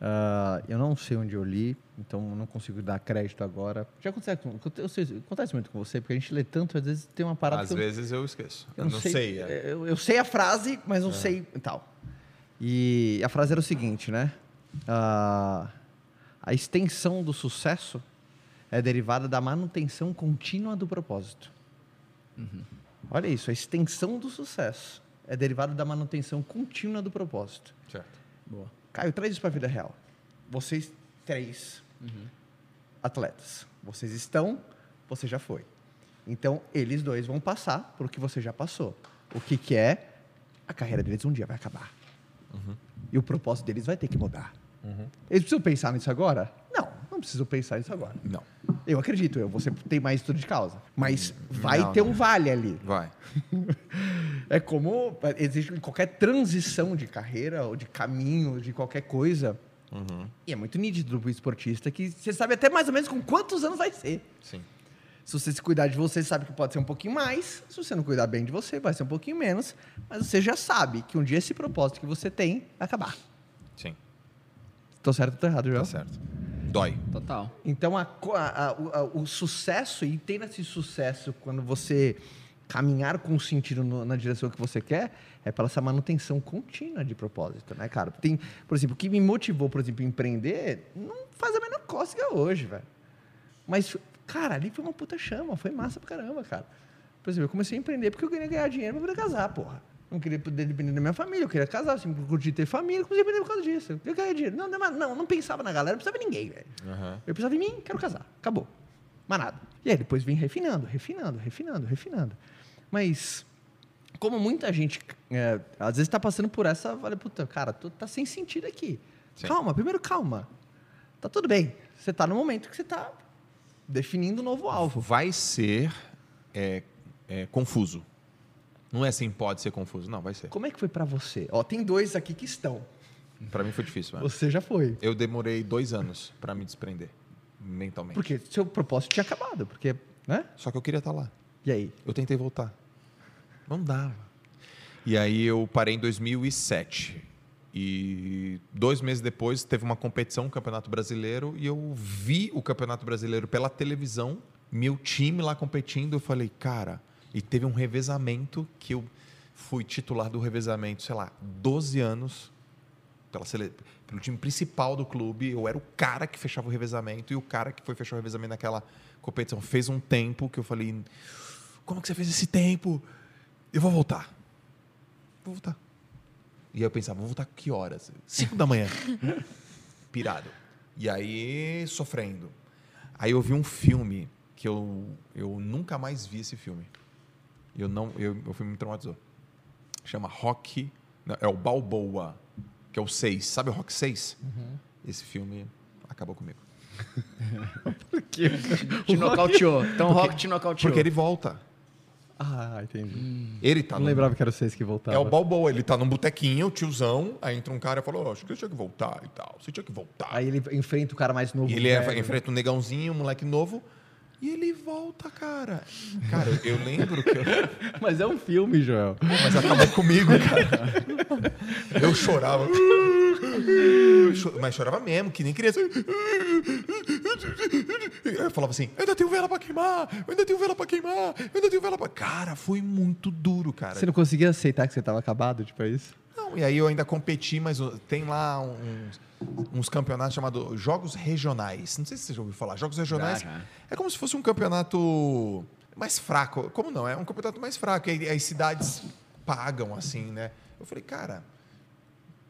ah, eu não sei onde eu li, então não consigo dar crédito agora. Já acontece, com- eu sei- acontece muito com você, porque a gente lê tanto, às vezes tem uma parada Às eu, vezes eu esqueço. eu Eu não sei. é. Eu, eu sei a frase, mas não sei e tal. E a frase era o seguinte, né? Ah, a extensão do sucesso é derivada da manutenção contínua do propósito. Olha isso, a extensão do sucesso é derivada da manutenção contínua do propósito. Certo. Boa. Caio, traz isso para a vida real. Vocês três atletas, vocês estão, você já foi. Então, eles dois vão passar por o que você já passou. O que, que é? A carreira deles um dia vai acabar. E o propósito deles vai ter que mudar. Eles precisam pensar nisso agora? Não, não precisam pensar nisso agora. Não. Eu acredito, eu, você tem mais estudo de causa. Mas vai Não, ter não. um vale ali. Vai. *laughs* É como existe qualquer transição de carreira ou de caminho, de qualquer coisa. E é muito nítido do esportista que você sabe até mais ou menos com quantos anos vai ser. Sim. Se você se cuidar de você, sabe que pode ser um pouquinho mais. Se você não cuidar bem de você, vai ser um pouquinho menos. Mas você já sabe que um dia esse propósito que você tem vai acabar. Sim. Tô certo ou tô errado, João? Tá certo. Dói. Total. Então, a a- a- o, a- o sucesso, e ter esse sucesso quando você caminhar com sentido no- na direção que você quer, é pela essa manutenção contínua de propósito, né, cara? Tem, por exemplo, o que me motivou, por exemplo, a empreender, não faz a menor cócega hoje, velho. Mas, cara, ali foi uma puta chama, foi massa pra caramba, cara. Por exemplo, eu comecei a empreender porque eu queria ganhar dinheiro pra poder casar, porra. Não queria poder depender da minha família, eu queria casar, assim, curtir ter família, comecei a empreender por causa disso. Eu queria dinheiro. Não, não, não, não pensava na galera, não precisava de ninguém, velho. Aham. Eu precisava de mim, quero casar. Acabou. Mas nada. E aí depois vem refinando, refinando, refinando, refinando. Mas, como muita gente, é, às vezes tá passando por essa, olha, puta, cara, tu tá sem sentido aqui. Sim. Calma, primeiro calma. Tá tudo bem. Você tá no momento que você tá definindo um novo alvo. Vai ser é, é, confuso. Não é assim, pode ser confuso. Não, vai ser. Como é que foi pra você? Ó, tem dois aqui que estão. Pra mim foi difícil, mano. Você já foi. Eu demorei dois anos pra me desprender, mentalmente. Porque seu propósito tinha acabado, porque, né? Só que eu queria estar lá. E aí? Eu tentei voltar. Não dava. E aí eu parei em 2007. E dois meses depois teve uma competição, o Campeonato Brasileiro, e eu vi o Campeonato Brasileiro pela televisão, meu time lá competindo. Eu falei, cara, e teve um revezamento que eu fui titular do revezamento, sei lá, 12 anos, pela sele... pelo time principal do clube. Eu era o cara que fechava o revezamento e o cara que foi fechar o revezamento naquela competição fez um tempo que eu falei: como que você fez esse tempo? Eu vou voltar. Vou voltar. E aí eu pensava, vou voltar que horas? Cinco da manhã. *laughs* Pirado. E aí, sofrendo. Aí eu vi um filme que eu, eu nunca mais vi esse filme. Eu não, eu, o filme me traumatizou. Chama Rock, não, é o Balboa, que é o 6. Sabe o Rock 6? Esse filme acabou comigo. *laughs* *laughs* Te nocauteou. Então o Rock te nocauteou. Porque ele volta. Ah, entendi. Ele tá Não no- lembrava que era o seis que voltava. É o Balboa, ele tá num botequinho, o tiozão, aí entra um cara e falou, "Ó, acho que você tinha que voltar e tal, você tinha que voltar. Aí ele enfrenta o cara mais novo. e ele é- enfrenta um negãozinho, um moleque novo, e ele volta, cara. Cara, eu, lembro que eu... *laughs* Mas é um filme, Joel. Mas acabou comigo, cara. Eu chorava. Eu Mas chorava mesmo, que nem criança. Eu falava assim, eu ainda tenho vela pra queimar, eu ainda tenho vela pra queimar, eu ainda tenho vela pra... Cara, foi muito duro, cara. Você não conseguia aceitar que você tava acabado, tipo, é isso? E aí eu ainda competi, mas tem lá uns, uns campeonatos chamados Jogos Regionais. Não sei se você já ouviu falar. Jogos Regionais Já, já. é como se fosse um campeonato mais fraco. Como não? É um campeonato mais fraco. E as cidades pagam, assim, né? Eu falei, cara,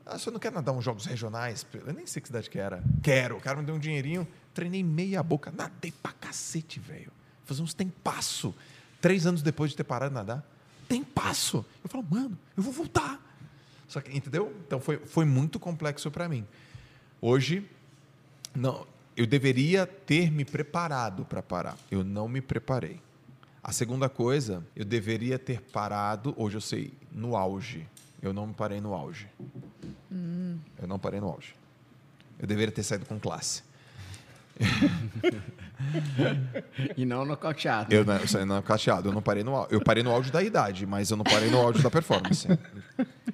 ah, você não quer nadar uns Jogos Regionais? Eu nem sei que cidade que era. Quero. O cara me deu um dinheirinho. Treinei meia boca. Nadei pra cacete, velho. Fazer uns tempasso. Três anos depois de ter parado de nadar. Tempasso. Eu falo, mano, eu vou voltar. Só que, entendeu? Então foi, foi muito complexo para mim. Hoje, não, eu deveria ter me preparado para parar. Eu não me preparei. A segunda coisa, eu deveria ter parado, hoje eu sei, no auge. Eu não me parei no auge. Eu não parei no auge. Eu deveria ter saído com classe. *laughs* *laughs* E não nocauteado. Eu não, eu saí não cacheado, eu não parei no auge. Eu parei no auge da idade, mas eu não parei no auge da performance.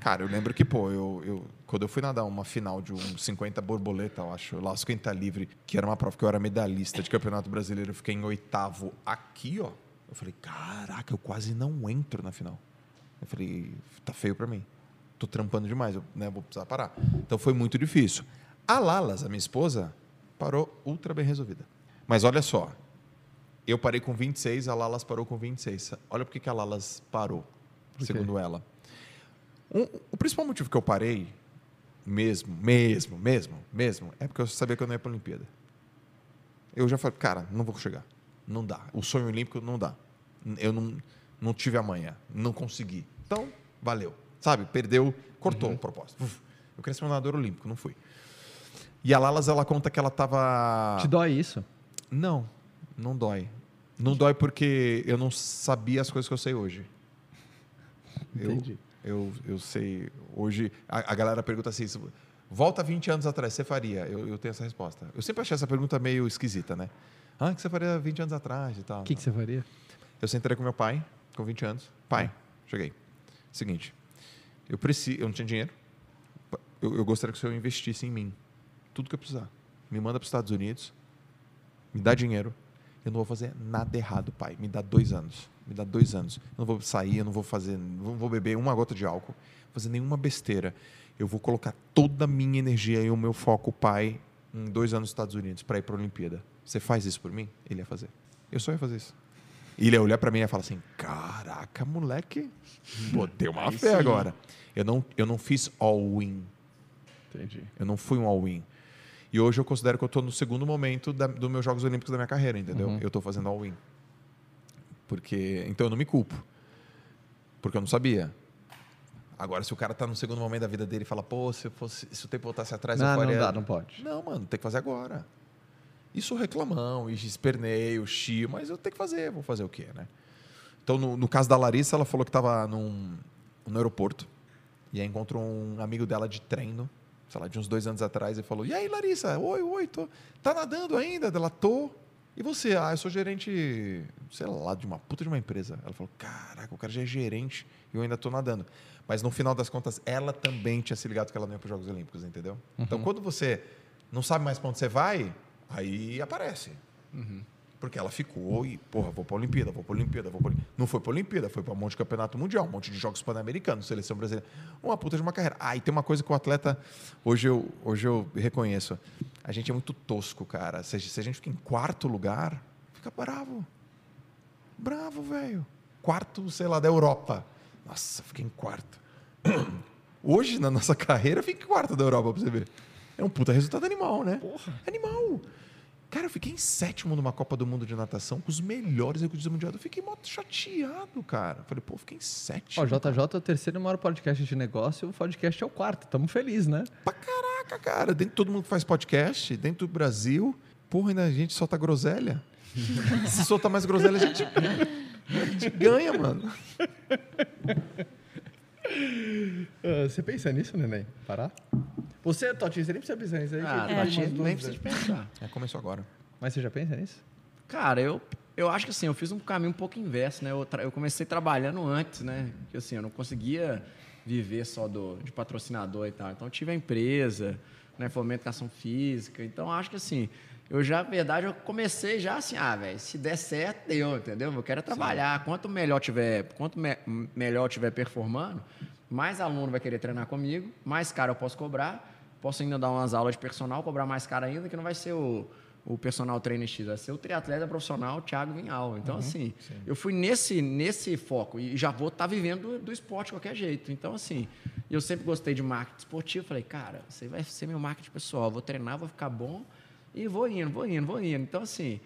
Cara, eu lembro que, pô, eu, eu, quando eu fui nadar uma final de um 50 borboleta, eu acho, lá 50 livre, que era uma prova que eu era medalhista de campeonato brasileiro, eu fiquei em oitavo aqui, ó. Eu falei, caraca, eu quase não entro na final. Eu falei, tá feio pra mim. Tô trampando demais, eu né, vou precisar parar. Então foi muito difícil. A Lalas, a minha esposa, parou ultra bem resolvida. Mas olha só, eu parei com 26, a Lalas parou com 26. Olha por que a Lalas parou, quê? segundo ela. Um- o principal motivo que eu parei, mesmo, mesmo, mesmo, mesmo, é porque eu sabia que eu não ia para a Olimpíada. Eu já falei, cara, não vou chegar. Não dá. O sonho olímpico não dá. Eu não, não tive amanhã. Não consegui. Então, valeu. Sabe? Perdeu, cortou o propósito. Uf. Eu queria ser um nadador olímpico, não fui. E a Lalas, ela conta que ela estava... Te dói isso? Não, não dói. Não dói porque eu não sabia as coisas que eu sei hoje. Eu, Entendi. eu, eu sei. Hoje, a, a galera pergunta assim: se- volta 20 anos atrás, você faria? Eu, eu tenho essa resposta. Eu sempre achei essa pergunta meio esquisita, né? Ah, o que você faria 20 anos atrás e tal. O que, que você faria? Eu sentei com meu pai, com 20 anos. Pai, cheguei. Seguinte, eu preciso, eu não tinha dinheiro. Eu, eu gostaria que o senhor investisse em mim. Tudo que eu precisar. Me manda para os Estados Unidos, me dá dinheiro. Eu não vou fazer nada errado, pai. Me dá dois anos. Me dá dois anos. Eu não vou sair, eu não vou fazer, não vou beber uma gota de álcool, não vou fazer nenhuma besteira. Eu vou colocar toda a minha energia e o meu foco, pai, em dois anos nos Estados Unidos para ir para a Olimpíada. Você faz isso por mim? Ele ia fazer. Eu só ia fazer isso. E ele ia olhar para mim e ia falar assim: Caraca, moleque, botei uma Aí fé sim. agora. Eu não, eu não fiz all-in. Entendi. Eu não fui um all-in. E hoje eu considero que eu estou no segundo momento da, dos meus Jogos Olímpicos da minha carreira, entendeu? Uhum. Eu estou fazendo all-in. Porque, então eu não me culpo. Porque eu não sabia. Agora, se o cara está no segundo momento da vida dele e fala, pô, se, eu fosse, se o tempo voltasse atrás, eu Não, não faria... dá, não pode. Não, mano, tem que fazer agora. Isso reclamão, e esperneio, chio, mas eu tenho que fazer, vou fazer o quê, né? Então, no, no caso da Larissa, ela falou que estava num, no aeroporto e aí encontrou um amigo dela de treino, sei lá, de uns dois anos atrás, e falou: E aí, Larissa? Oi, oi, tô, tá nadando ainda? Ela tô. E você? Ah, eu sou gerente, sei lá, de uma puta de uma empresa. Ela falou, caraca, o cara já é gerente e eu ainda tô nadando. Mas no final das contas, ela também tinha se ligado que ela não ia para os Jogos Olímpicos, entendeu? Então, quando você não sabe mais para onde você vai, aí aparece. Porque ela ficou e, porra, vou para a Olimpíada, vou para a Olimpíada, vou. Oli- Não foi para a Olimpíada, foi para um monte de campeonato mundial, um monte de jogos pan-americanos, seleção brasileira. Uma puta de uma carreira. Ah, e tem uma coisa que o atleta, hoje eu, hoje eu reconheço. A gente é muito tosco, cara. Se, a gente- se a gente fica em quarto lugar, fica bravo. Bravo, velho. Quarto, sei lá, da Europa. Nossa, fiquei em quarto. *clears throat* Hoje, na nossa carreira, fica em quarto da Europa, pra você ver. É um puta resultado animal, né? Porra. Animal. Cara, eu fiquei em sétimo numa Copa do Mundo de natação com os melhores executivos do mundial. Eu fiquei mó chateado, cara. Falei, pô, eu fiquei em sétimo. Ó, o JJ é o terceiro maior podcast de negócio e o podcast é o quarto. Tamo feliz, né? Pra caraca, cara. Dentro de todo mundo que faz podcast, dentro do Brasil, porra, ainda a gente solta groselha. *laughs* Se soltar mais groselha, a gente, a gente ganha, mano. Ah, você pensa nisso, neném? Parar? Você, Totti, você nem precisa pensar nisso aí. Ah, que- umas nem precisa de pensar. *laughs* É, começou agora. Mas você já pensa nisso? Cara, eu, eu acho que assim, eu fiz um caminho um pouco inverso, né? Eu, tra- eu comecei trabalhando antes, né? Que assim, eu não conseguia viver só do, de patrocinador e tal. Então eu tive a empresa, né? Fomentação física. Então acho que assim, eu já, na verdade, eu comecei já assim, ah, velho, se der certo, deu, entendeu? Eu quero é trabalhar. Quanto melhor tiver, quanto me- melhor eu tiver performando, mais aluno vai querer treinar comigo, mais caro eu posso cobrar. Posso ainda dar umas aulas de personal, cobrar mais caro ainda, que não vai ser o, o personal trainer X, vai ser o triatleta profissional Thiago Vinhal. Então, assim, eu fui nesse, nesse foco e já vou estar vivendo do, do esporte de qualquer jeito. Então, assim, eu sempre gostei de marketing esportivo. Falei, cara, você vai ser meu marketing pessoal. Eu vou treinar, vou ficar bom e vou indo, vou indo, vou indo. Então, assim,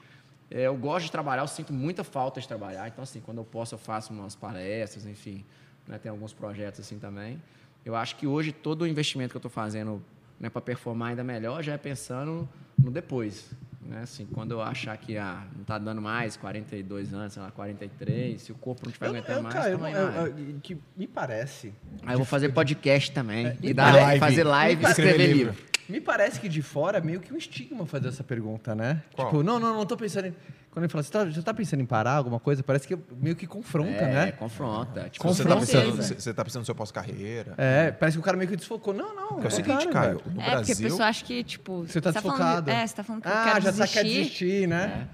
é, eu gosto de trabalhar, eu sinto muita falta de trabalhar. Então, assim, quando eu posso, eu faço umas palestras, enfim. Né, tem alguns projetos assim também. Eu acho que hoje todo o investimento que eu estou fazendo né, para performar ainda melhor já é pensando no depois. Né? Assim, quando eu achar que ah, não está dando mais, 42 anos, sei lá, 43, se o corpo não estiver aguentando mais, cara, eu eu- eu- que me parece. Aí eu vou fazer podcast também. me e dar, parece- fazer live e escrever escrever livro. livro. Me parece que de fora é meio que um estigma fazer essa pergunta, né? Qual? Tipo, não, não, não tô pensando em. Quando ele fala, você tá, já tá pensando em parar alguma coisa? Parece que meio que confronta, É, né? confronta. Tipo, Você tá, Confronta. pensando, certeza. você você tá pensando no seu pós-carreira. É, parece que o cara meio que desfocou. Não, não. É o seguinte, cara, Caio, no é, porque a Brasil... pessoa acha que, tipo... Você tá falando- desfocado. é, você tá falando que eu Ah, quero já desistir. tá quer desistir, né?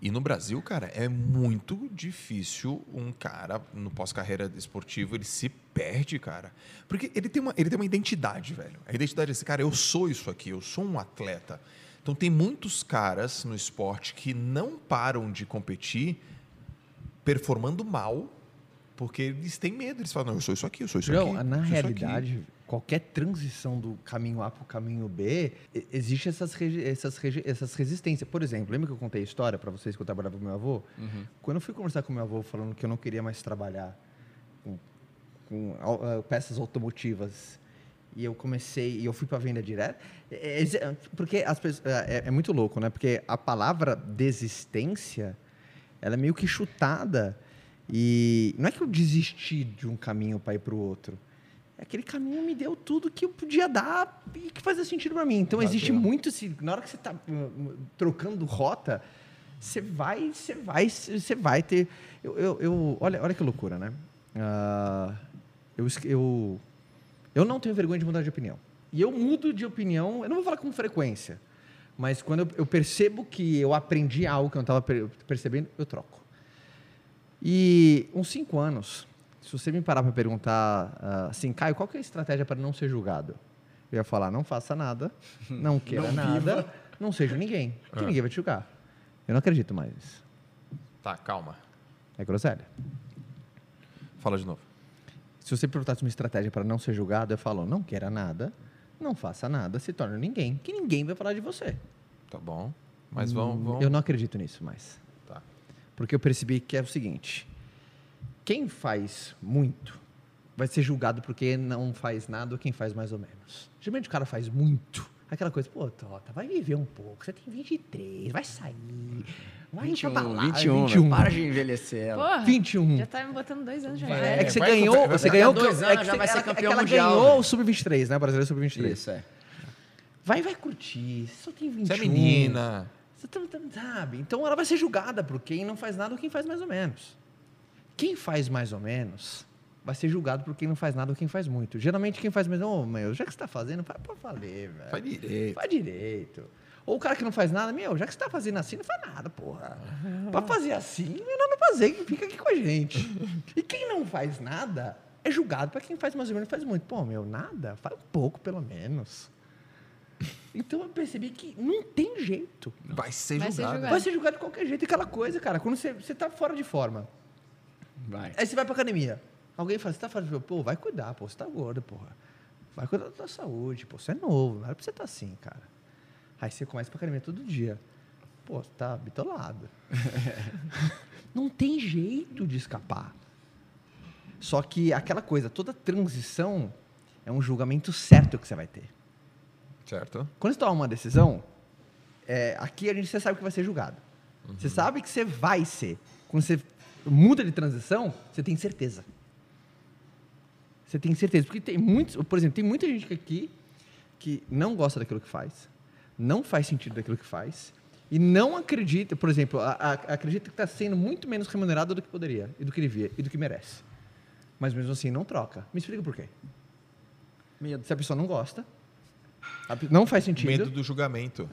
E no Brasil, cara, é muito difícil um cara no pós-carreira esportivo, ele se perde, cara. Porque ele tem uma, ele tem uma identidade, velho. A identidade desse cara, eu sou isso aqui, eu sou um atleta. Então tem muitos caras no esporte que não param de competir performando mal, porque eles têm medo. Eles falam, não, eu sou isso aqui, eu sou isso João, aqui. na eu sou isso aqui." realidade, qualquer transição do caminho A para o caminho B, existe essas, essas, essas resistências. Por exemplo, lembra que eu contei a história para vocês que eu trabalhava com meu avô? Quando eu fui conversar com meu avô falando que eu não queria mais trabalhar com, com ah, peças automotivas e eu comecei e eu fui para venda direta, é- é- porque as pessoas, é, é muito louco, né? Porque a palavra desistência, ela é meio que chutada e não é que eu desisti de um caminho para ir para o outro. Aquele caminho me deu tudo que eu podia dar e que fazia sentido para mim. Então existe muito esse, na hora que você está trocando rota, você vai, você vai, você vai ter. Eu, eu, eu- olha, olha que loucura, né? Ah, eu, eu, eu não tenho vergonha de mudar de opinião. E eu mudo de opinião, eu não vou falar com frequência, mas quando eu, eu percebo que eu aprendi algo que eu não estava percebendo, eu troco. E uns cinco anos, se você me parar para perguntar ah, assim, Caio, qual que é a estratégia para não ser julgado? Eu ia falar, não faça nada, *laughs* não queira Não nada, viva. não seja ninguém, que ninguém vai te julgar. Eu não acredito mais nisso. Tá, calma. É groselha. Fala de novo. Se você perguntasse uma estratégia para não ser julgado, eu falo, não queira nada, não faça nada, se torne ninguém, que ninguém vai falar de você. Tá bom. Mas vamos... Hum, Eu não acredito nisso mais. Tá. Porque eu percebi que é o seguinte: quem faz muito vai ser julgado porque não faz nada ou quem faz mais ou menos. Geralmente o cara faz muito. Aquela coisa, pô, Tota, vai viver um pouco. Você tem 23, vai sair. Vai 21, pra balada, 21, 21. Para de envelhecer ela. Porra, 21. já tá me botando dois anos já. É, que você vai- ganhou, vai- você ganhou, dois é anos que já você- vai ser ela- é que campeão ela mundial, ganhou né? o sub-23, né? Brasileiro sub-23. Isso, é. Vai, vai curtir. Você só tem 21. Você é menina. Você tá- tá- sabe? Então ela vai ser julgada por quem não faz nada ou quem faz mais ou menos. Quem faz mais ou menos vai ser julgado por quem não faz nada ou quem faz muito. Geralmente quem faz mais, ô meu, já que você tá fazendo, faz por valer, velho. Faz direito. Faz direito. Ou o cara que não faz nada, meu, já que você tá fazendo assim, não faz nada, porra. Pra fazer assim, melhor não fazer, que fica aqui com a gente. *laughs* E quem não faz nada é julgado pra quem faz mais ou menos faz muito. Pô, meu, nada, faz um pouco pelo menos. Então eu percebi que não tem jeito. Vai ser Vai ser julgado. julgado. Vai ser julgado de qualquer jeito. Aquela coisa, cara, quando você, você tá fora de forma, Vai. aí você vai pra academia. Alguém fala, você tá forma? Pô, vai cuidar, pô, você tá gordo, porra. Vai cuidar da tua saúde, pô, você é novo, não era pra você estar assim, cara. Aí você começa pra academia todo dia. Pô, você tá bitolado. *laughs* não tem jeito de escapar. Só que aquela coisa, toda transição é um julgamento certo que você vai ter. Certo? Quando você toma uma decisão, é, aqui a gente você sabe que vai ser julgado. Você sabe que você vai ser. Quando você muda de transição, você tem certeza. Você tem certeza. Porque tem muitos, por exemplo, tem muita gente aqui que não gosta daquilo que faz, não faz sentido daquilo que faz, e não acredita, por exemplo, a- a- acredita que está sendo muito menos remunerado do que poderia, e do que devia, e do que merece. Mas mesmo assim não troca. Me explica por quê. Medo. Se a pessoa não gosta, não faz sentido. Medo do julgamento.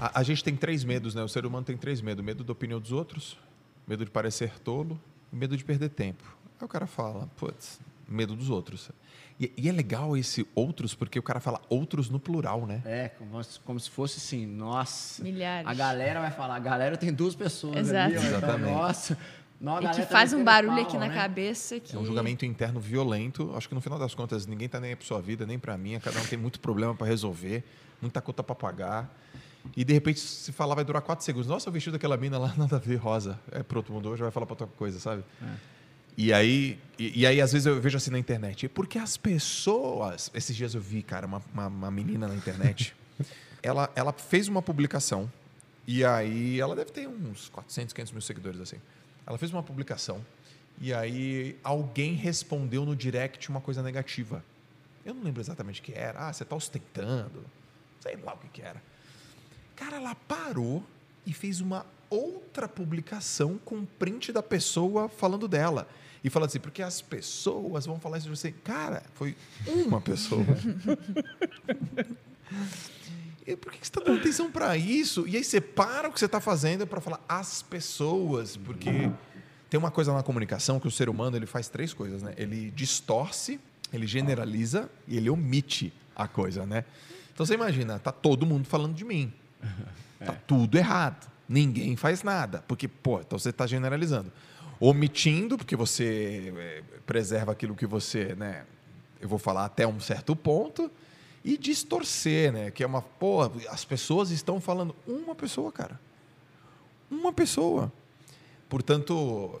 A, a gente tem três medos, né? O ser humano tem três medos: medo da opinião dos outros, medo de parecer tolo e medo de perder tempo. Aí o cara fala, putz, medo dos outros. E, e é legal esse outros, porque o cara fala outros no plural, né? É, como, se- como se fosse assim, nossa. Milhares. A galera vai falar, a galera tem duas pessoas Exato. ali, então, Exatamente. nossa. Não, E que faz também um barulho aqui na né? cabeça que. É um julgamento interno violento. Acho que no final das contas, ninguém tá nem aí pra sua vida, nem pra mim. Cada um tem muito problema para resolver, muita conta para pagar. E de repente, se falar, vai durar quatro segundos. Nossa, o vestido daquela mina lá, *laughs* nada a ver, rosa. É pronto, mudou, já vai falar pra outra coisa, sabe? E aí, e, e aí, às vezes, eu vejo assim na internet. Porque as pessoas. Esses dias eu vi, cara, uma, uma, uma menina na internet. *laughs* ela, ela fez uma publicação. E aí, ela deve ter uns 400, 500 mil seguidores, assim. Ela fez uma publicação. E aí, alguém respondeu no direct uma coisa negativa. Eu não lembro exatamente o que era. Ah, você está ostentando. Sei lá o que, que era. Cara, ela parou e fez uma outra publicação com print da pessoa falando dela. E falando assim, porque as pessoas vão falar isso de você. Cara, foi uma pessoa. *laughs* E por que que você está dando atenção para isso? E aí você para o que você está fazendo para falar as pessoas, porque tem uma coisa na comunicação que o ser humano ele faz três coisas, né? Ele distorce, ele generaliza e ele omite a coisa, né? Então você imagina, tá todo mundo falando de mim, *laughs* tá tudo errado, ninguém faz nada, porque pô, então você está generalizando, omitindo porque você eh, preserva aquilo que você, né? Eu vou falar até um certo ponto e distorcer, né? Que é uma. Pô, as pessoas estão falando. Uma pessoa, cara. Uma pessoa. Portanto,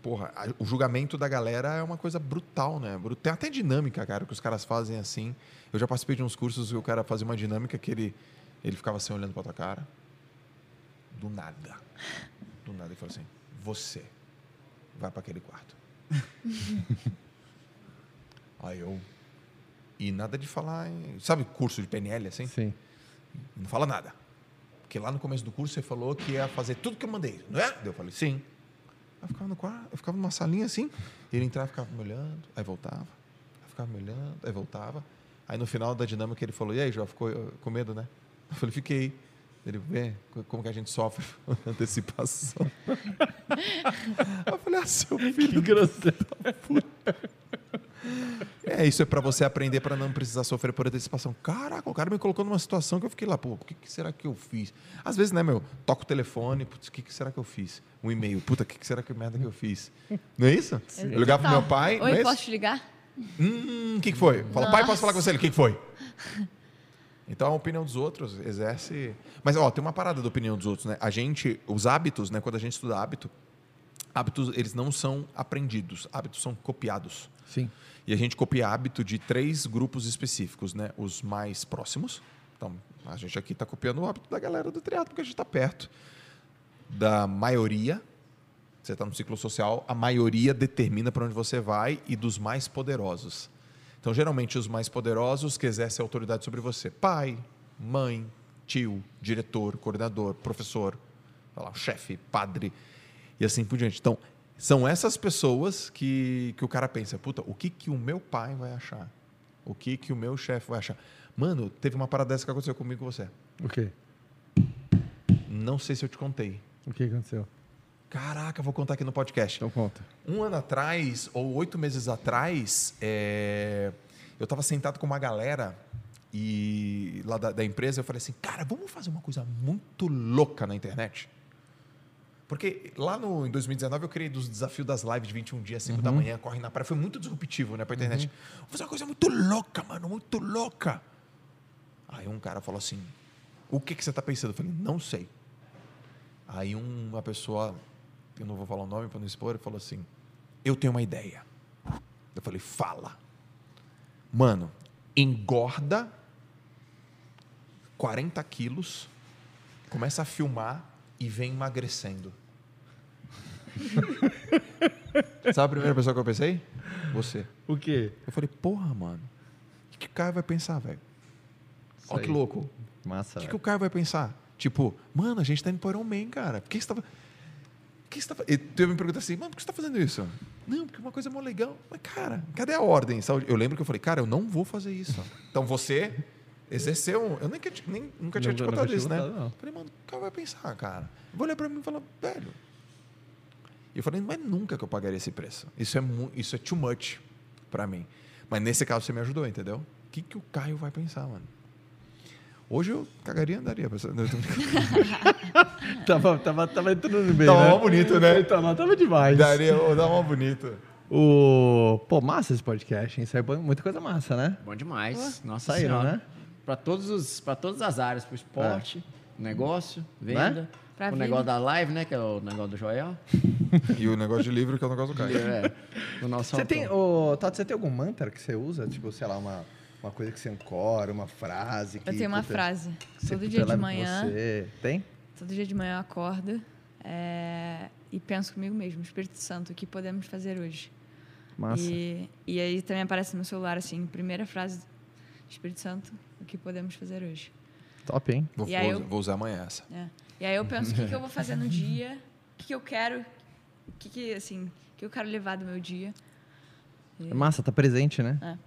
porra, o julgamento da galera é uma coisa brutal, né? Tem até dinâmica, cara, que os caras fazem assim. Eu já participei de uns cursos que o cara fazia uma dinâmica que ele, ele ficava assim olhando pra tua cara. Do nada. Do nada. Ele falou assim: Você vai para aquele quarto. *laughs* Aí eu. E nada de falar. Em, sabe, curso de PNL assim? Sim. Não fala nada. Porque lá no começo do curso você falou que ia fazer tudo que eu mandei, não é? Daí Eu falei, sim. Eu ficava no quarto, eu ficava numa salinha assim, ele entrava, ficava me olhando, aí voltava, aí ficava me olhando, aí voltava. Aí no final da dinâmica ele falou, e aí, já ficou eh, com medo, né? Eu falei, fiquei. Ele vê co- como que a gente sofre *laughs* antecipação. eu falei, ah, seu filho. grosseiro. É, isso é pra você aprender para não precisar sofrer por antecipação. Caraca, o cara me colocou numa situação que eu fiquei lá, pô, o que, que será que eu fiz? Às vezes, né, meu, toca o telefone, putz, o que, que será que eu fiz? Um e-mail, puta, o que, que será que merda que eu fiz? Não é isso? Eu ligava pro meu pai, não Oi, é isso? posso te ligar? Hum, o que, que foi? Fala, pai, posso falar com você? O que, que foi? Então a opinião dos outros exerce. Mas, ó, tem uma parada da opinião dos outros, né? A gente, os hábitos, né? Quando a gente estuda hábito, hábitos, eles não são aprendidos, hábitos são copiados. Sim. E a gente copia hábito de três grupos específicos, né? Os mais próximos. Então, a gente aqui está copiando o hábito da galera do triatlo, porque a gente está perto da maioria. Você está no ciclo social, a maioria determina para onde você vai e dos mais poderosos. Então, geralmente, os mais poderosos que exercem autoridade sobre você: pai, mãe, tio, diretor, coordenador, professor, lá, chefe, padre e assim por diante. Então, são essas pessoas que, que o cara pensa, puta, o que, que o meu pai vai achar? O que, que o meu chefe vai achar? Mano, teve uma parada dessa que aconteceu comigo com você. O quê? Não sei se eu te contei. O que aconteceu? Caraca, vou contar aqui no podcast. Então conta. Um ano atrás, ou oito meses atrás, é, eu estava sentado com uma galera e lá da, da empresa eu falei assim, cara, vamos fazer uma coisa muito louca na internet. Porque lá no, em 2019 eu criei dos desafios das lives de 21 dias, 5 da manhã, corre na praia. Foi muito disruptivo, né, pra internet. Vou fazer uma coisa muito louca, mano, muito louca. Aí um cara falou assim: O que, que você tá pensando? Eu falei: Não sei. Aí um- uma pessoa, eu não vou falar o nome para não expor, falou assim: Eu tenho uma ideia. Eu falei: Fala. Mano, engorda 40 quilos, começa a filmar e vem emagrecendo. *laughs* Sabe a primeira pessoa que eu pensei? Você. O quê? Eu falei, porra, mano. O que, que o cara vai pensar, velho? Olha que louco. Massa. O que, que o cara vai pensar? Tipo, mano, a gente tá indo para Iron Man, cara. Por que você tava. Por que você tá... E tu me pergunta assim, mano, por que você tá fazendo isso? Não, porque é uma coisa mó legal. Mas, cara, cadê a ordem? Eu lembro que eu falei, cara, eu não vou fazer isso. Então você exerceu. Eu nem, nem- nunca tinha te Nunca- contado isso, né? não. Falei, mano, o cara vai pensar, cara. Eu vou olhar pra mim e falar, velho. E eu falei, mas nunca que eu pagaria esse preço. Isso é, isso é too much pra mim. Mas nesse caso você me ajudou, entendeu? O que, que o Caio vai pensar, mano? Hoje eu cagaria e andaria. *laughs* Tava, tava, tava entrando bem, Tava né? mó bonito, né? Tava, tava demais. Daria, ou dá uma bonita. O... Pô, massa esse podcast, hein? Saiu muita coisa massa, né? Bom demais. Nossa saíram, senhora. né? Para todos os, para todas as áreas, para o esporte, negócio, venda, Pra o vida. negócio da live, né, que é o negócio do Joel. *laughs* E o negócio de livro, que é o negócio do Caio. É, do nosso Você autor. tem, ô, Tato, você tem algum mantra que você usa? Tipo, sei lá, uma, uma coisa que você ancora, uma frase que... Eu tenho uma puta, frase. Todo dia de manhã, Você. Tem? todo dia de manhã eu acordo é, e penso comigo mesmo, Espírito Santo, o que podemos fazer hoje? Massa. E, e aí também aparece no meu celular assim, primeira frase, Espírito Santo, o que podemos fazer hoje? Top, hein? Vou, E eu- vou usar amanhã essa. É. E aí eu penso o que, que eu vou fazer no dia, o que, que eu quero, o que, que assim, o que eu quero levar do meu dia. É massa, tá presente, né? É.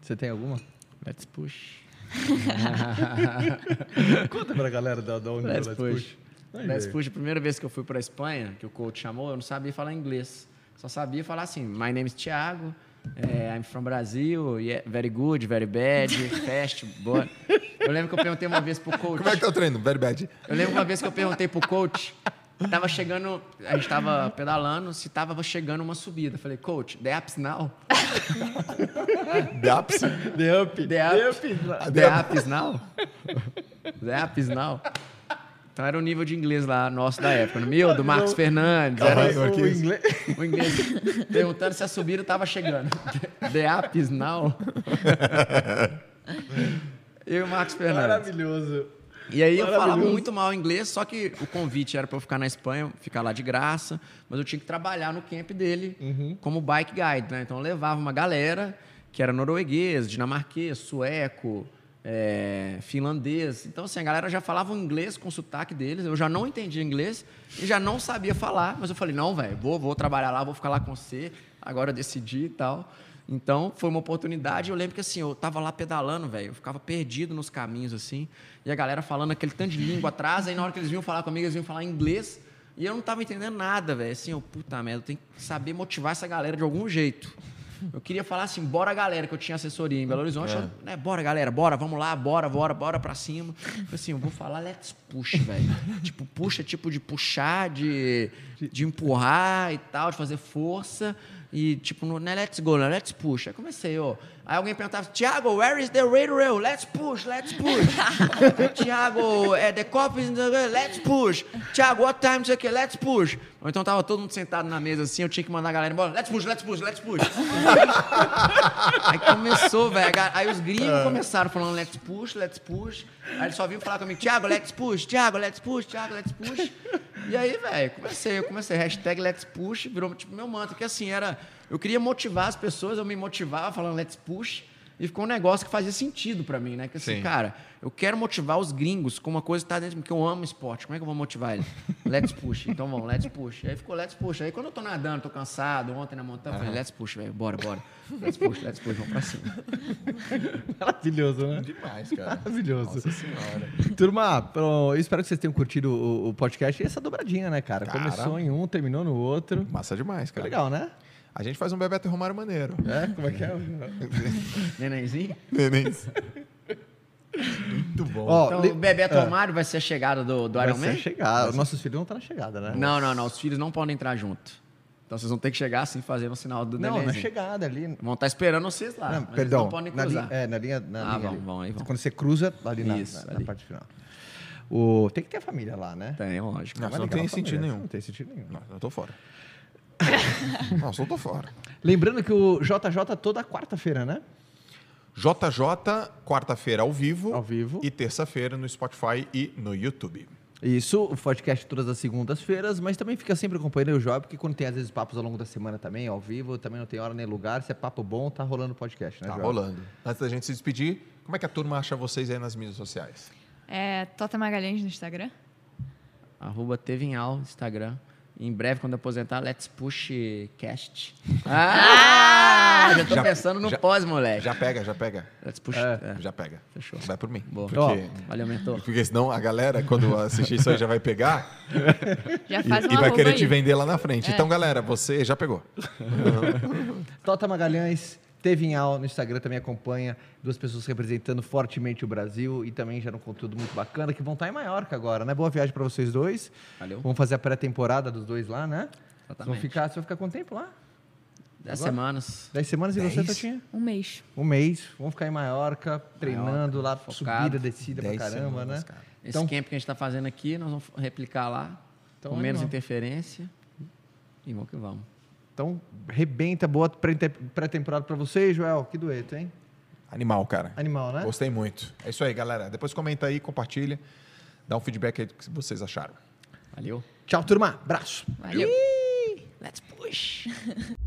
Você tem alguma? Let's push. *laughs* Conta pra galera da, da onde Let's é o push. Aí, Let's push. A primeira vez que eu fui para Espanha, que o coach chamou, eu não sabia falar inglês. Só sabia falar assim, my name is Thiago, eh, I'm from Brazil, yeah, very good, very bad, fast, boa. Eu lembro que eu perguntei uma vez pro coach. Como é que tá o treino? Very bad. Eu lembro uma vez que eu perguntei pro coach, tava chegando, a gente tava pedalando, se tava chegando uma subida. Falei, coach, the apps now? Daps? The Up. The app, the is now? The is now? Então era o nível de inglês lá nosso da época. No meu, do Marcos Fernandes. Era O inglês... o inglês perguntando se a subida tava chegando. The is now? *laughs* Eu e o Marcos Fernandes. Maravilhoso. E aí eu falava muito mal inglês, só que o convite era para eu ficar na Espanha, ficar lá de graça, mas eu tinha que trabalhar no camp dele Uhum. como bike guide, né? Então eu levava uma galera que era norueguês, dinamarquês, sueco, é, finlandês. Então assim, a galera já falava inglês com o sotaque deles, eu já não entendia inglês e já não sabia falar, mas eu falei, não, velho, vou, vou trabalhar lá, vou ficar lá com você, agora eu decidi e tal. Então, foi uma oportunidade. Eu lembro que assim, eu tava lá pedalando, velho. Eu ficava perdido nos caminhos, assim. E a galera falando aquele tanto de língua atrás. Aí, na hora que eles vinham falar comigo, eles vinham falar inglês. E eu não tava entendendo nada, velho. Assim, eu, puta merda, eu tenho que saber motivar essa galera de algum jeito. Eu queria falar assim, bora galera, que eu tinha assessoria em Belo Horizonte. eu, né, bora galera, bora, vamos lá, bora, bora, bora pra cima. Eu falei assim, eu vou falar let's push, velho. *laughs* tipo, puxa, tipo de puxar, de, de empurrar e tal, de fazer força. E tipo, no, né, let's go, né, let's push. Aí comecei, ó. Aí alguém perguntava, Thiago, where is the rail? Let's push, let's push. *laughs* Thiago, é, the cop is. Let's push. Thiago, what time is aqui? Let's push. Ou então tava todo mundo sentado na mesa assim, eu tinha que mandar a galera embora. Let's push, let's push, let's push. *laughs* Aí começou, velho. Aí os gringos começaram falando let's push, let's push. Aí eles só vinham falar comigo, Thiago, let's push, Thiago, let's push, Thiago, let's push. E aí, velho, comecei, eu comecei, hashtag let's push, virou tipo meu mantra, que assim, era. Eu queria motivar as pessoas, eu me motivava falando let's push. E ficou um negócio que fazia sentido pra mim, né? Que assim, Sim. cara, eu quero motivar os gringos com uma coisa que tá dentro de mim, porque eu amo esporte. Como é que eu vou motivar eles? *laughs* Let's push. Então vamos, let's push. Aí ficou let's push. Aí quando eu tô nadando, tô cansado, ontem na montanha, eu falei, let's push, velho, bora, bora. Let's push, let's push, vamos pra cima. *laughs* Maravilhoso, né? Demais, cara. Maravilhoso. Nossa senhora. Turma, eu espero que vocês tenham curtido o, podcast e essa dobradinha, né, cara? Cara. Começou em um, terminou no outro. Massa demais, cara. legal, né? A gente faz um Bebeto e Romário maneiro. É? Como é que é? *laughs* Nenenzinho? Nenéns. Muito bom. Ó, Então, le- o Bebeto é. Romário vai ser a chegada do, do Vai Iron ser Man? chegar. Nossos filhos não estão na chegada, né? Não, não, não. Os filhos não podem entrar junto. Então vocês vão ter que chegar assim, fazendo o sinal do Não, na nenenzinho. chegada ali. Vão estar esperando vocês lá. não, mas eles perdão. não podem na cruzar. linha, é, na linha. Na Ah, linha vão, vão, aí vão. Quando você cruza, ali na, Isso, na- na ali. parte final. O, tem que ter a família lá, né? Tem, lógico. Não, não tem sentido família. nenhum. Não tem sentido nenhum. Não, eu tô fora. *laughs* Nossa, eu tô fora. Lembrando que o JJ toda quarta-feira, né? JJ, quarta-feira ao vivo. Ao vivo. E terça-feira no Spotify e no YouTube. Isso, o podcast todas as segundas-feiras, mas também fica sempre acompanhando o Job, porque quando tem às vezes papos ao longo da semana também, ao vivo, também não tem hora nem lugar. Se é papo bom, tá rolando o podcast, né, Tá Joab? rolando. Antes da gente se despedir, como é que a turma acha vocês aí nas mídias sociais? É Tota Magalhães no Instagram. Arroba Tevinhal, Instagram. Em breve, quando aposentar, Let's Push Cast. *laughs* Ah! já tô Já- pensando no já- pós, moleque. Já pega, já pega. Let's Push. É. é. Já pega. Fechou. Vai por mim. Boa. Porque, Valeu, mentor. porque senão a galera, quando assistir isso aí, já vai pegar *laughs* Já e, faz um e vai querer aí. te vender lá na frente. É. Então, galera, você já pegou. *laughs* Tota Magalhães, Tevinhal no Instagram também acompanha. Duas pessoas representando fortemente o Brasil e também gera um conteúdo muito bacana, que vão estar em Maiorca agora, né? Boa viagem para vocês dois. Valeu. Vamos fazer a pré-temporada dos dois lá, né? Vocês Vão Exatamente. ficar, você vai ficar quanto tempo lá? Dez Agora? semanas. Dez semanas e você, Dez? Totinha? Um mês. Um mês. Vamos ficar em Maiorca, treinando lá, focado. subida, descida pra Dez caramba, semanas, né? cara. Esse Então- camp que a gente tá fazendo aqui, nós vamos replicar lá. Então, com menos animal. interferência. E vamos que vamos. Então, rebenta, boa pré- pré-temporada pra vocês, Joel. Que dueto, hein? Animal, cara. Animal, né? Gostei muito. É isso aí, galera. Depois comenta aí, compartilha. Dá um feedback aí do que vocês acharam. Valeu. Tchau, turma. Abraço. Valeu. Let's push. *laughs*